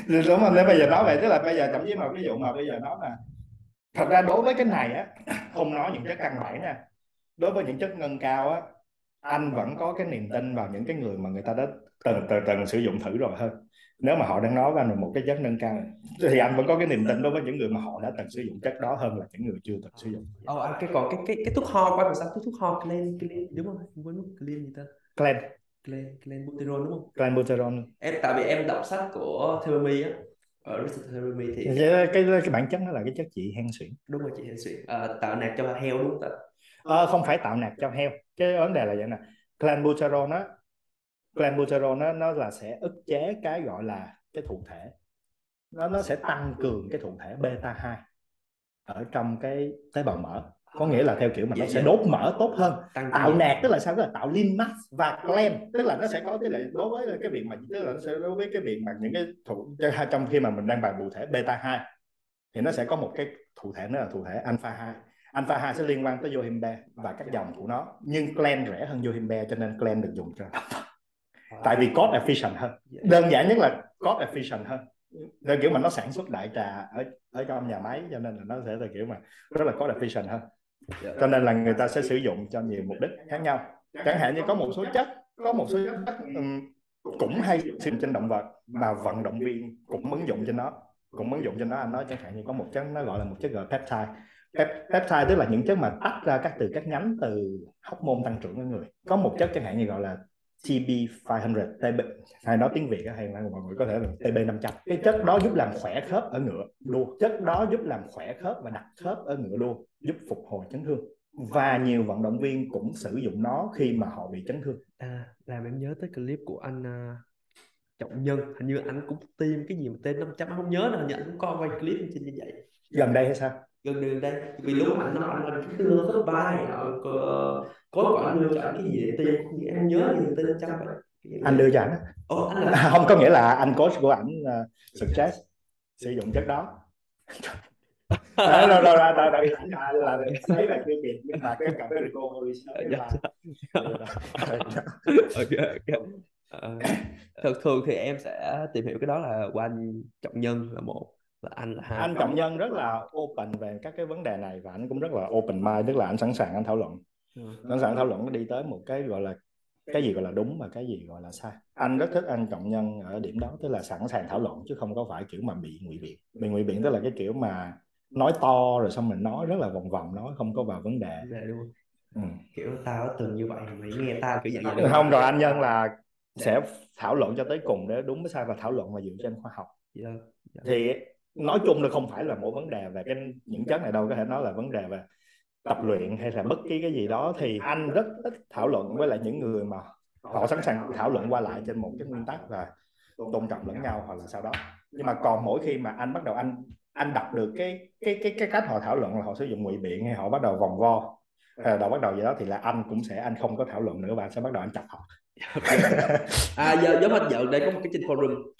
Đúng không? Nếu bây giờ nói về tức là bây giờ thậm chí mà ví dụ mà bây giờ nói là thật ra đối với cái này á không nói những chất căn bản nè đối với những chất nâng cao á anh vẫn có cái niềm tin vào những cái người mà người ta đã từng từng từng sử dụng thử rồi hơn nếu mà họ đang nói với anh về một cái chất nâng cao thì anh vẫn có cái niềm tin đối với những người mà họ đã từng sử dụng chất đó hơn là những người chưa từng sử dụng. Ồ, anh cái còn cái cái cái thuốc ho của anh sao? Cái thuốc ho clen clen đúng không? Em quên mất clen gì ta? Glen clen clen buterol đúng không? Glenbuterol em tại vì em đọc sách của Theomi á ở Risothermy thì cái, cái cái bản chất nó là cái chất trị hen suyễn. Đúng rồi chị Hạnh Suyện Ờ, tạo nạc cho heo đúng không ạ Ờ, không phải tạo nạc cho heo. Cái vấn đề là vậy nè. Clenbuterol nó clenbuterol nó nó là sẽ ức chế cái gọi là cái thụ thể. Nó nó sẽ tăng cường cái thụ thể beta 2 ở trong cái tế bào mỡ. Có nghĩa là theo kiểu mà nó sẽ đốt mỡ tốt hơn. Tăng tạo nạc tức là sao? Tức là tạo lean mass và clen tức là nó sẽ có cái là đối với cái việc mà tức là nó sẽ đối với cái việc mà những cái thụ trong khi mà mình đang bàn thụ thể beta 2 thì nó sẽ có một cái thụ thể nữa là thụ thể alpha 2 alpha 2 sẽ liên quan tới Yohimbe và các dòng của nó. Nhưng clen rẻ hơn Yohimbe cho nên clen được dùng cho tại vì cost efficient hơn. Dạ. đơn giản nhất là cost efficient hơn. Theo kiểu mà nó sản xuất đại trà ở ở trong nhà máy cho nên là nó sẽ là kiểu mà rất là cost efficient hơn. Dạ. cho nên là người ta sẽ sử dụng cho nhiều mục đích khác nhau. Chẳng hạn như có một số chất có một số chất ừm, cũng hay sử dụng trên động vật mà vận động viên cũng ứng dụng trên nó cũng ứng dụng trên nó. Anh nói chẳng hạn như có một chất nó gọi là một chất gọi là peptide. Pep- peptide tức là những chất mà tách ra các từ các nhánh từ hormone tăng trưởng ở người. Có một chất chẳng hạn như gọi là TB500 TB hay nói tiếng Việt hay là mọi người có thể là TB500 cái chất đó giúp làm khỏe khớp ở ngựa đua chất đó giúp làm khỏe khớp và đặt khớp ở ngựa đua giúp phục hồi chấn thương. Và nhiều vận động viên cũng sử dụng nó khi mà họ bị chấn thương. À, làm em nhớ tới clip của anh à, Trọng Nhân. Hình như anh cũng tiêm cái gì mà tên 500 anh không nhớ như anh cũng coi quay clip trên như vậy. Gần đây hay sao? Gần đây vì lúc mà anh nói anh là cái đưa cấp ba này nọ có quả anh đưa cho anh cái gì để tiêm không em nhớ gì tên 500 vậy Cái gì anh đưa cho ảnh á. Ồ, anh là *laughs* không có nghĩa là anh coach của ảnh uh, suggest sử dụng chất đó. *laughs* Đó, rồi rồi rồi anh là lấy là tiêu biệt nhưng mà cái cặp cái recovery Dạ. ok ok. Ờ, thường thường thì em sẽ tìm hiểu cái đó là qua anh Trọng Nhân là một và anh là hai. Anh trọng nhân rất là open về các cái vấn đề này và anh cũng rất là open mind tức là anh sẵn sàng anh thảo luận. Sẵn sàng thảo luận nó đi tới một cái gọi là cái gì gọi là đúng và cái gì gọi là sai. Anh rất thích anh trọng nhân ở điểm đó tức là sẵn sàng thảo luận chứ không có phải kiểu mà bị ngụy biện. Bị ngụy biện tức là cái kiểu mà nói to rồi xong mình nói rất là vòng vòng nói không có vào vấn đề. Luôn ừ. kiểu tao từng như vậy mày nghe tao kiểu dạng vậy. Không rồi anh nhân là sẽ thảo luận cho tới cùng để đúng với sai và thảo luận mà dựa trên khoa học. Dạ. thì nói chung là không phải là mỗi vấn đề về cái những chất này đâu có thể nói là vấn đề về tập luyện hay là bất kỳ cái gì đó thì anh rất ít thảo luận với lại những người mà họ sẵn sàng thảo luận qua lại trên một cái nguyên tắc là tôn trọng lẫn nhau hoặc là sau đó. Nhưng mà còn mỗi khi mà anh bắt đầu anh anh đọc được cái cái cái cái cách họ thảo luận là họ sử dụng ngụy biện hay họ bắt đầu vòng vo hay là đầu bắt đầu gì đó thì là anh cũng sẽ anh không có thảo luận nữa và anh sẽ bắt đầu anh chọc họ. *laughs* À giờ giống anh dạo đây có một cái trên forum.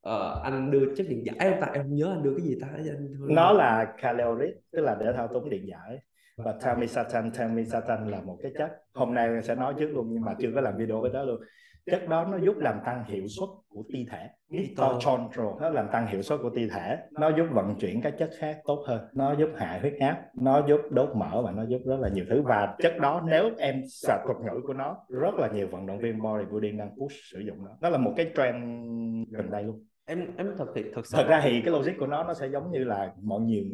Ờ, anh đưa chất điện giải em ta? Em không nhớ anh đưa cái gì ta? Anh nó là calorie tức là để thao túng điện giải và telmisartan telmisartan là một cái chất. Hôm nay sẽ nói trước luôn nhưng mà chưa có làm video với đó luôn. Chất đó nó giúp làm tăng hiệu suất của ti thể. Mitochondrial nó làm tăng hiệu suất của ti thể. Nó giúp vận chuyển các chất khác tốt hơn. Nó giúp hạ huyết áp. Nó giúp đốt mỡ và nó giúp rất là nhiều thứ. Và chất đó nếu em sạch thuật ngữ của nó rất là nhiều vận động viên bodybuilding đang push sử dụng nó. Nó là một cái trend gần đây luôn. Em em thật thì thật sự thật ra thì cái logic của nó nó sẽ giống như là mọi nhiều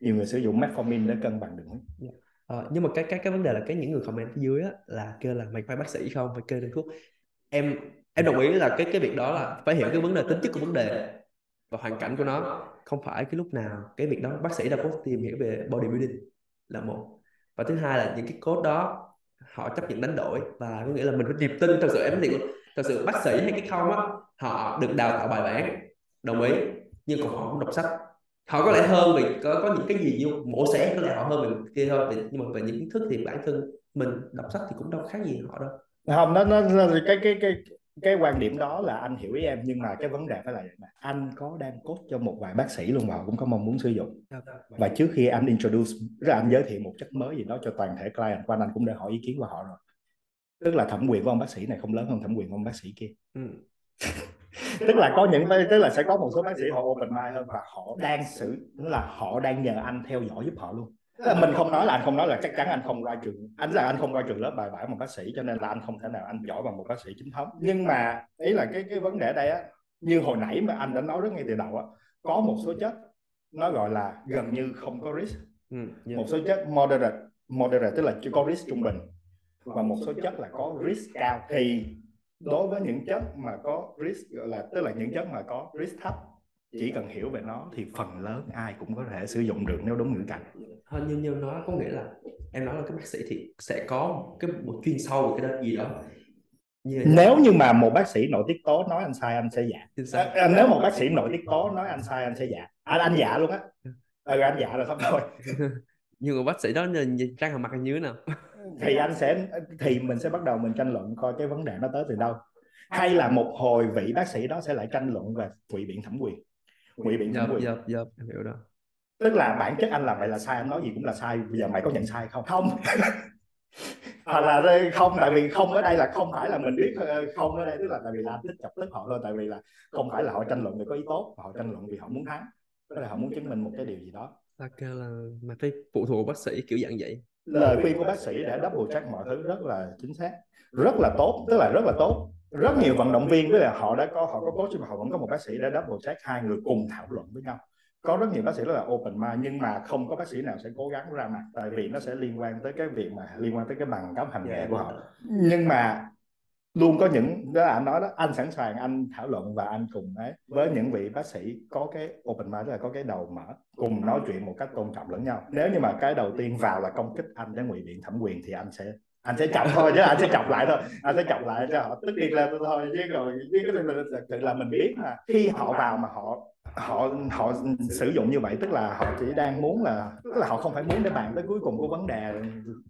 nhiều người sử dụng metformin để cân bằng đường huyết. Dạ. Ờ, nhưng mà cái cái cái vấn đề là cái những người comment phía dưới á là kêu là mày phải bác sĩ không? Phải kê đơn thuốc. Em em đồng ý là cái cái việc đó là phải hiểu cái vấn đề tính chất của vấn đề và hoàn cảnh của nó. Không phải cái lúc nào cái việc đó bác sĩ đâu có tìm hiểu về bodybuilding là một. Và thứ hai là những cái cốt đó họ chấp nhận đánh đổi và có nghĩa là mình phải niềm tin. Thật sự em nói thiệt luôn thật sự bác sĩ hay cái không á họ được đào tạo bài bản đồng ý nhưng còn họ không đọc sách họ có lẽ hơn vì có có những cái gì như mổ xẻ có lẽ họ hơn mình kia thôi. Nhưng mà về những kiến thức thì bản thân mình đọc sách thì cũng đâu khác gì họ đâu. Không nó, nó, cái cái cái cái quan điểm đó là anh hiểu ý em nhưng mà cái vấn đề phải là vậy anh có đang coach cho một vài bác sĩ luôn mà họ cũng có mong muốn sử dụng. Và trước khi anh introduce ra anh giới thiệu một chất mới gì đó cho toàn thể client của anh anh cũng đã hỏi ý kiến của họ rồi. Tức là thẩm quyền của ông bác sĩ này không lớn hơn thẩm quyền của ông bác sĩ kia. Ừ. *laughs* tức là có những tức là sẽ có một số bác sĩ họ open mind hơn và họ đang xử tức là họ đang nhờ anh theo dõi giúp họ luôn. Tức là mình không nói là anh không nói là chắc chắn anh không qua trường anh là anh không qua trường lớp bài bản một bác sĩ cho nên là anh không thể nào anh giỏi bằng một bác sĩ chính thống. Nhưng mà ý là cái cái vấn đề ở đây á như hồi nãy mà anh đã nói rất ngay từ đầu á có một số chất nó gọi là gần như không có risk. Ừ. một số chất moderate moderate tức là chưa có risk trung bình và một số chất là có risk cao thì đối với những chất mà có risk gọi là tức là những chất mà có risk thấp chỉ cần hiểu về nó thì phần lớn ai cũng có thể sử dụng được nếu đúng ngữ cảnh hơn như như nói có nghĩa là em nói là các bác sĩ thì sẽ có cái một chuyên sâu về cái đó gì đó. Như nếu như mà một bác sĩ nội tiết tố nói anh sai anh sẽ giả. À, à, nếu một bác sĩ nội tiết tố nói anh sai anh sẽ giả. Anh anh giả luôn á. Ừ, anh giả là xong thôi *laughs* nhưng mà bác sĩ đó nhìn trang hàm mặt như thế nào thì anh sẽ thì mình sẽ bắt đầu mình tranh luận coi cái vấn đề nó tới từ đâu. Hay là một hồi vị bác sĩ đó sẽ lại tranh luận về quỹ biện thẩm quyền quỹ biện thẩm quyền. dập dập em hiểu đó tức là bản chất anh làm vậy là sai anh nói gì cũng là sai bây giờ mày có nhận sai không? Không. *laughs* Hoặc là không tại vì không ở đây là không phải là mình biết ờ, không ở đây tức là tại vì là anh thích chọc tức họ thôi tại vì là không phải là họ tranh luận vì có ý tốt họ tranh luận vì họ muốn thắng. Tức là họ muốn chứng minh một cái điều gì đó. Kêu là mà phải phụ thuộc bác sĩ kiểu dạng vậy lời khuyên của bác sĩ để double check mọi thứ rất là chính xác rất là tốt tức là rất là tốt. Rất nhiều vận động viên với là họ đã có họ có coach nhưng mà họ vẫn có một bác sĩ để double check hai người cùng thảo luận với nhau. Có rất nhiều bác sĩ rất là open mind nhưng mà không có bác sĩ nào sẽ cố gắng ra mặt tại vì nó sẽ liên quan tới cái việc mà liên quan tới cái bằng cấp hành nghề của họ. Nhưng mà luôn có những đó anh nói đó anh sẵn sàng anh thảo luận và anh cùng ấy. Với những vị bác sĩ có cái open mind là có cái đầu mở cùng nói chuyện một cách tôn trọng lẫn nhau. Nếu như mà cái đầu tiên vào là công kích anh để ngụy biện thẩm quyền thì anh sẽ anh sẽ chọc thôi chứ anh sẽ chọc lại thôi. Anh sẽ chọc lại cho họ. Tức điên lên thôi chứ rồi chứ cái thực là mình biết mà. Khi họ vào mà họ họ họ sử dụng như vậy tức là họ chỉ đang muốn là tức là họ không phải muốn để bàn tới cuối cùng của vấn đề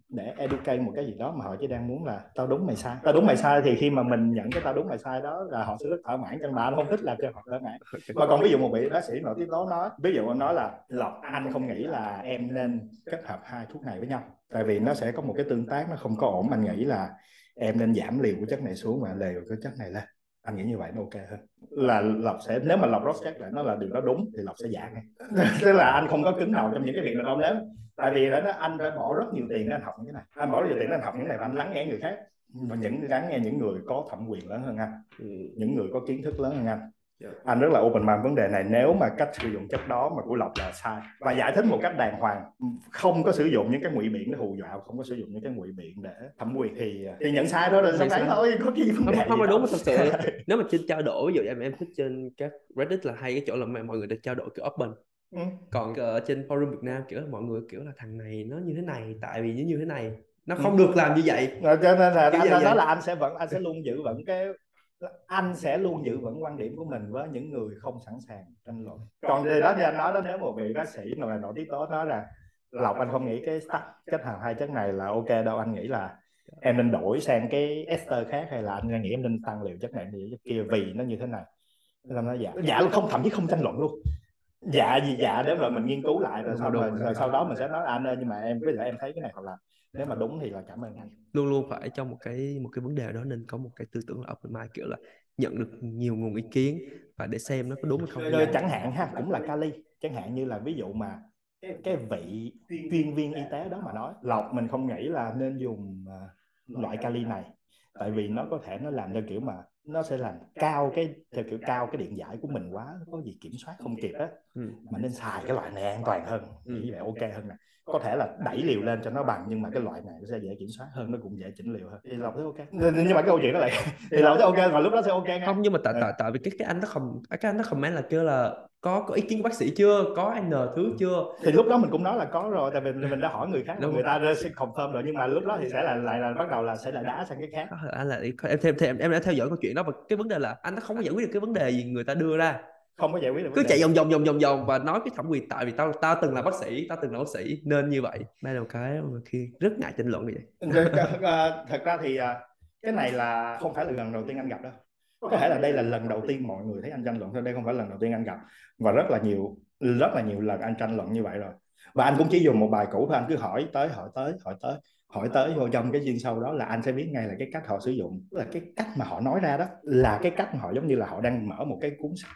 để educate một cái gì đó mà họ chỉ đang muốn là tao đúng mày sai. Tao đúng mày sai thì khi mà mình nhận cái tao đúng mày sai đó là họ sẽ rất thỏa mãn cho mà anh không thích làm cho họ thỏa mãn. *laughs* Và còn ví dụ một vị bác sĩ nội tiết tố nói ví dụ anh nói là lộc anh không nghĩ là em nên kết hợp hai thuốc này với nhau. Tại vì nó sẽ có một cái tương tác nó không có ổn anh nghĩ là em nên giảm liều của chất này xuống và liều của chất này lên anh nghĩ như vậy nó ok hơn. Là lộc sẽ nếu mà lộc check lại nó là điều đó đúng thì lộc sẽ giả ngay. *laughs* Tức là anh không có cứng đầu trong những cái việc là đâu nếu tại vì đó anh phải bỏ rất nhiều tiền để anh học những cái này. Anh bỏ rất nhiều tiền để anh học những này và anh lắng nghe người khác. Và những lắng nghe những người có thẩm quyền lớn hơn anh. Ừ. những người có kiến thức lớn hơn anh Yeah. Dạ. anh rất là open mind vấn đề này nếu mà cách sử dụng chất đó mà của lộc là sai và giải thích một cách đàng hoàng không có sử dụng những cái ngụy biện để hù dọa không có sử dụng những cái ngụy biện để thẩm quyền thì thì nhận sai thôi là sai sai thôi có cái gì vấn đề không phải đúng thật sự *laughs* nếu mà trên trao đổi ví dụ em em thích trên các reddit là hay cái chỗ là mọi người đã trao đổi kiểu open ừ. còn ở trên forum Việt Nam kiểu mọi người kiểu là thằng này nó như thế này tại vì nó như thế này nó ừ. không ừ. được làm như vậy cho nên là anh, đó là anh sẽ vẫn anh sẽ luôn giữ vẫn cái anh sẽ luôn giữ vững quan điểm của mình với những người không sẵn sàng tranh luận. Còn thì đó thì anh nói đó nếu một vị bác sĩ nào là nội tiết tố nói là lộc anh không nghĩ cái stack kết hợp hai chất này là ok đâu anh nghĩ là em nên đổi sang cái ester khác hay là anh nghĩ em nên tăng liều chất này thì chất kia vì nó như thế này. Làm nó dạ. Dạ không thậm chí không tranh luận luôn dạ gì dạ để rồi mình nghiên cứu lại rồi sau rồi, rồi sau đó mình sẽ nói anh ơi nhưng mà em với lại em thấy cái này hoặc là nếu mà đúng thì là cảm ơn anh. Luôn luôn phải trong một cái một cái vấn đề đó nên có một cái tư tưởng là open mind kiểu là nhận được nhiều nguồn ý kiến và để xem nó có đúng hay không Rồi, chẳng hạn ha cũng là kali chẳng hạn như là ví dụ mà cái vị chuyên viên y tế đó mà nói lọc mình không nghĩ là nên dùng uh, loại kali này tại vì nó có thể nó làm cho kiểu mà nó sẽ làm cao cái theo kiểu cao cái điện giải của mình quá có gì kiểm soát không kịp á. ừ. mà nên xài cái loại này an toàn hơn ừ. như vậy ok hơn nè. Có thể là đẩy liều lên cho nó bằng nhưng mà cái loại này nó sẽ dễ kiểm soát hơn nó cũng dễ chỉnh liều hơn. Thì lộc thấy ok. Nhưng mà cái câu chuyện đó lại thì lộc *laughs* thấy ok. và lúc đó sẽ ok ngay. không nhưng mà tại ừ. tại tại vì cái cái anh nó không cái anh nó comment là kêu là có có ý kiến của bác sĩ chưa? Có n thứ chưa? Thì lúc đó mình cũng nói là có rồi tại vì mình đã hỏi người khác Đúng người ta sẽ confirm rồi nhưng mà lúc đó thì sẽ là lại là bắt đầu là sẽ là đá sang cái khác. Anh là em thêm thêm em đã theo dõi câu chuyện đó và cái vấn đề là anh nó không có giải quyết được cái vấn đề gì người ta đưa ra. Không có giải quyết được cứ chạy vòng vòng vòng vòng vòng và nói cái thẩm quyền tại vì tao tao từng là bác sĩ tao từng là bác sĩ nên như vậy. Đây là một cái mà khi rất ngại tranh luận như vậy ờ, *laughs* thật ra thì à, cái này là không phải là lần đầu tiên anh gặp đâu có thể là đây là lần đầu tiên mọi người thấy anh tranh luận thôi, đây không phải lần đầu tiên anh gặp. Và rất là nhiều, rất là nhiều lần anh tranh luận như vậy rồi. Và anh cũng chỉ dùng một bài cũ thôi, anh cứ hỏi tới hỏi tới hỏi tới hỏi tới. Vô trong cái chuyên sâu đó là anh sẽ biết ngay là cái cách họ sử dụng, là cái cách mà họ nói ra đó, là cái cách mà họ giống như là họ đang mở một cái cuốn sách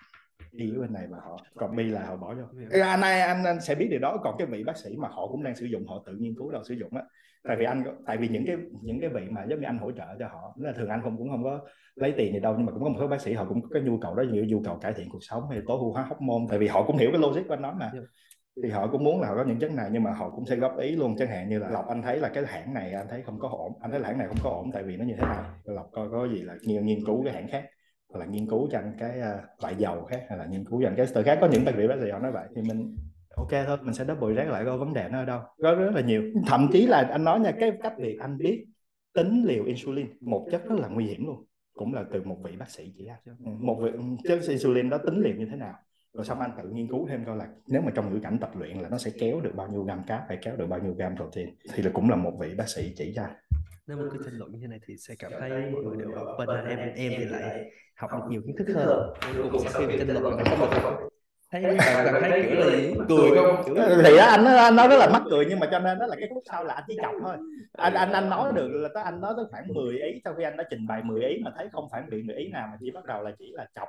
đi với bên này mà họ copy là họ bỏ vô. Anh này anh, anh sẽ biết điều đó. Còn cái vị bác sĩ mà họ cũng đang sử dụng họ tự nghiên cứu đâu sử dụng á. Tại vì anh tại vì những cái những cái vị mà giống như anh hỗ trợ cho họ là thường anh không cũng không có lấy tiền gì đâu nhưng mà cũng có một số bác sĩ họ cũng có cái nhu cầu đó nhiều nhu cầu cải thiện cuộc sống hay tối ưu hóa hóc môn tại vì họ cũng hiểu cái logic của anh nói mà. Thì họ cũng muốn là họ có những chất này nhưng mà họ cũng sẽ góp ý luôn. Chẳng hạn như là lộc anh thấy là cái hãng này anh thấy không có ổn anh thấy là hãng này không có ổn tại vì nó như thế này. Lộc coi có gì là nghiên cứu cái hãng khác hoặc là nghiên cứu trên cái à, loại dầu khác, hay là nghiên cứu trên cái từ khác có những bác sĩ bác sĩ họ nói vậy, thì mình, ok thôi, mình sẽ double rác lại coi vấn đề nó ở đâu. Có rất là nhiều. Thậm chí là anh nói nha, cái cách việc anh biết tính liều insulin một chất rất là nguy hiểm luôn. Cũng là từ một vị bác sĩ chỉ ra ừ, một vị ừ, chất insulin đó tính liều như thế nào? Rồi xong anh tự nghiên cứu thêm coi là nếu mà trong ngữ cảnh tập luyện là nó sẽ kéo được bao nhiêu gam cáp hay kéo được bao nhiêu gam protein, thì là cũng là một vị bác sĩ chỉ ra nếu mình cứ tranh luận như thế này thì sẽ cảm thấy mọi người đều bên em em thì lại học được nhiều kiến thức hơn. cũng sẽ khi tranh luận không được thấy bạn thấy kiểu là cười không? kiểu thì đó, anh anh nói rất là mắc cười nhưng mà cho nên đó là cái khúc sau là anh chỉ chọc thôi. Anh anh anh nói được là tới anh nói tới khoảng 10 ý sau khi anh đã trình bày 10 ý mà thấy không phản biện được ý nào mà chỉ bắt đầu là chỉ là chọc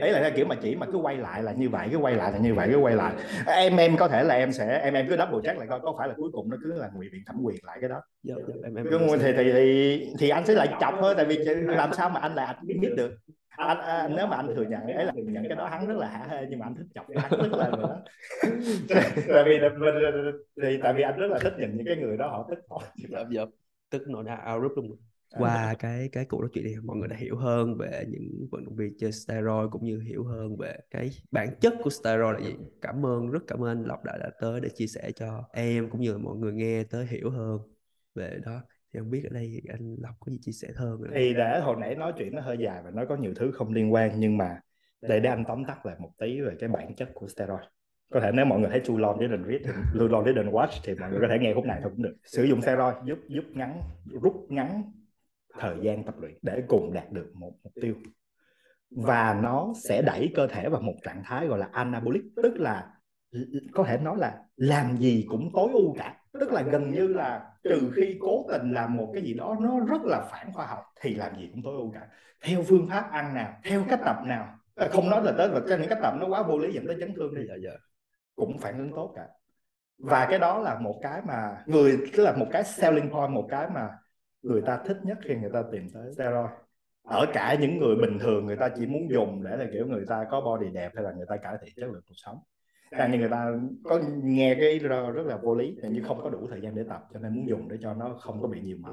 ấy là kiểu mà chỉ mà cứ quay lại là như vậy cứ quay lại là như vậy cứ quay lại. Em em có thể là em sẽ em em cứ double check lại coi có phải là cuối cùng nó cứ là ngụy biện thẩm quyền lại cái đó. Dạ, dạ, em, em, em thì, thì thì thì anh sẽ lại chọc thôi tại vì làm sao mà anh lại anh biết được. Anh, anh nếu mà anh thừa nhận ấy là thừa nhận cái đó hắn rất là hả hê nhưng mà anh thích chọc hắn rất là nữa *laughs* tại vì thì tại vì anh rất là thích nhìn những cái người đó họ thích thôi dạ, dạ. tức nó đã out group luôn qua cái cái cuộc nói chuyện này mọi người đã hiểu hơn về những vận động viên chơi steroid cũng như hiểu hơn về cái bản chất của steroid. Là gì cảm ơn rất cảm ơn anh lộc đã đã tới để chia sẻ cho em cũng như là mọi người nghe tới hiểu hơn về đó. Thì không biết ở đây anh Lộc có gì chia sẻ hơn nữa. thì để hồi nãy nói chuyện nó hơi dài và nó có nhiều thứ không liên quan nhưng mà để để anh tóm tắt lại một tí về cái bản chất của steroid. Có thể nếu mọi người thấy too long didn't read too long didn't watch thì mọi người có thể nghe khúc này thôi cũng được. Sử dụng steroid giúp giúp ngắn rút ngắn thời gian tập luyện để cùng đạt được một mục tiêu. Và nó sẽ đẩy cơ thể vào một trạng thái gọi là anabolic tức là có thể nói là làm gì cũng tối ưu cả. Tức là gần như là trừ khi cố tình làm một cái gì đó nó rất là phản khoa học thì làm gì cũng tối ưu cả. Theo phương pháp ăn nào theo cách tập nào. Không nói là tới và những cách tập nó quá vô lý dẫn tới chấn thương bây giờ giờ cũng phản ứng tốt cả. Và cái đó là một cái mà người tức là một cái selling point một cái mà người ta thích nhất khi người ta tìm tới steroid. Ở cả những người bình thường, người ta chỉ muốn dùng để là kiểu người ta có body đẹp hay là người ta cải thiện chất lượng cuộc sống. Càng như người ta có nghe cái rất là vô lý nhưng không có đủ thời gian để tập, cho nên muốn dùng để cho nó không có bị nhiều mỡ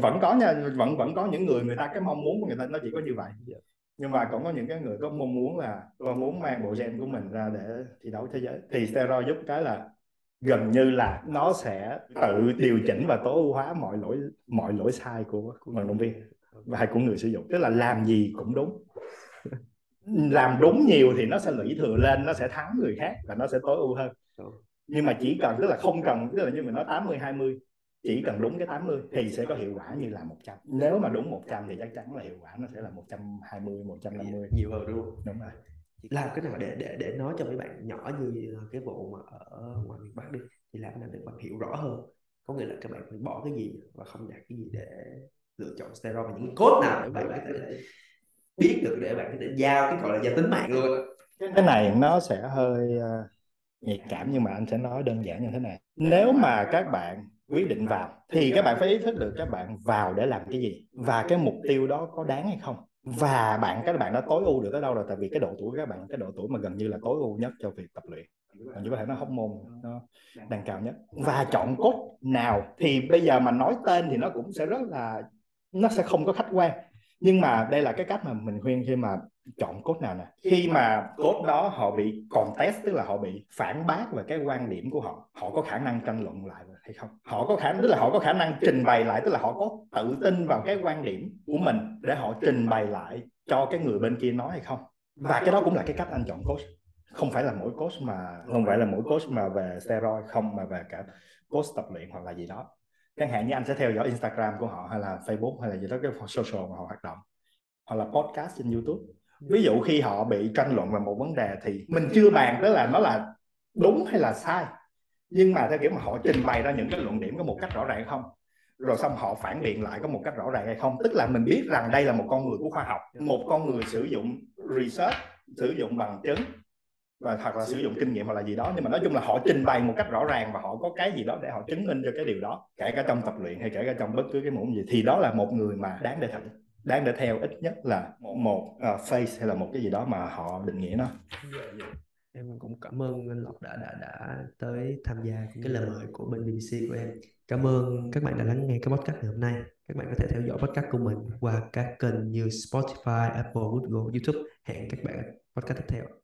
vẫn có nha, vẫn vẫn có những người người ta cái mong muốn của người ta nó chỉ có như vậy. Nhưng mà cũng có những cái người có mong muốn là tôi muốn mang bộ gen của mình ra để thi đấu thế giới. Thì steroid giúp cái là gần như là nó sẽ tự điều chỉnh và tối ưu hóa mọi lỗi mọi lỗi sai của, của vận động viên và của người sử dụng. Tức là làm gì cũng đúng. Làm đúng nhiều thì nó sẽ lũy thừa lên nó sẽ thắng người khác và nó sẽ tối ưu hơn. Nhưng mà chỉ cần tức là không cần tức là như mình nói 80 20 chỉ cần đúng cái 80 thì sẽ có hiệu quả như là 100 nếu mà đúng 100 thì chắc chắn là hiệu quả nó sẽ là 120 150 nhiều hơn đúng không? Đúng rồi làm cái nào để để để nói cho mấy bạn nhỏ như cái vụ mà ở ngoài miền Bắc đi thì làm nào để bạn hiểu rõ hơn. Có nghĩa là các bạn phải bỏ cái gì và không đạt cái gì để lựa chọn steroid và những cốt nào để bạn có thể biết được để bạn có thể giao cái gọi là giao tính mạng luôn. Cái này nó sẽ hơi uh, nhạy cảm nhưng mà anh sẽ nói đơn giản như thế này. Nếu mà các bạn quyết định vào thì các bạn phải ý thức được các bạn vào để làm cái gì và cái mục tiêu đó có đáng hay không và bạn các bạn đã tối ưu được tới đâu rồi? Tại vì cái độ tuổi các bạn, cái độ tuổi mà gần như là tối ưu nhất cho việc tập luyện. Gần như có thể nó hóc môn nó đang cao nhất. Và chọn cốt nào thì bây giờ mà nói tên thì nó cũng sẽ rất là, nó sẽ không có khách quan nhưng mà đây là cái cách mà mình khuyên khi mà chọn cốt nào nè. Khi mà cốt đó họ bị contest tức là họ bị phản bác về cái quan điểm của họ họ có khả năng tranh luận lại hay không? Họ có khả tức là họ có khả năng trình bày lại tức là họ có tự tin vào cái quan điểm của mình để họ trình bày lại cho cái người bên kia nói hay không? Và cái đó cũng là cái cách anh chọn coach không phải là mỗi coach mà không phải là mỗi coach mà về steroid không mà về cả coach tập luyện hoặc là gì đó chẳng hạn như anh sẽ theo dõi Instagram của họ hay là Facebook hay là gì đó cái social mà họ hoạt động hoặc là podcast trên YouTube. Ví dụ khi họ bị tranh luận về một vấn đề thì mình chưa bàn tới là nó là đúng hay là sai. Nhưng mà theo kiểu mà họ trình bày ra những cái luận điểm có một cách rõ ràng không rồi xong họ phản biện lại có một cách rõ ràng hay không. Tức là mình biết rằng đây là một con người của khoa học một con người sử dụng research sử dụng bằng chứng và hoặc là sử dụng kinh nghiệm hoặc là gì đó. nhưng mà nói chung là họ trình bày một cách rõ ràng và họ có cái gì đó để họ chứng minh cho cái điều đó kể cả trong tập luyện hay kể cả trong bất cứ cái môn gì. Thì đó là một người mà đáng để thử đáng để theo ít nhất là một, một uh, face hay là một cái gì đó mà họ định nghĩa nó. Em cũng cảm ơn anh Lộc đã đã đã tới tham gia cái lời mời của bên BBC của em. Cảm ơn các bạn đã lắng nghe cái podcast ngày hôm nay. Các bạn có thể theo dõi podcast của mình qua các kênh như Spotify, Apple, Google, YouTube. Hẹn các bạn podcast tiếp theo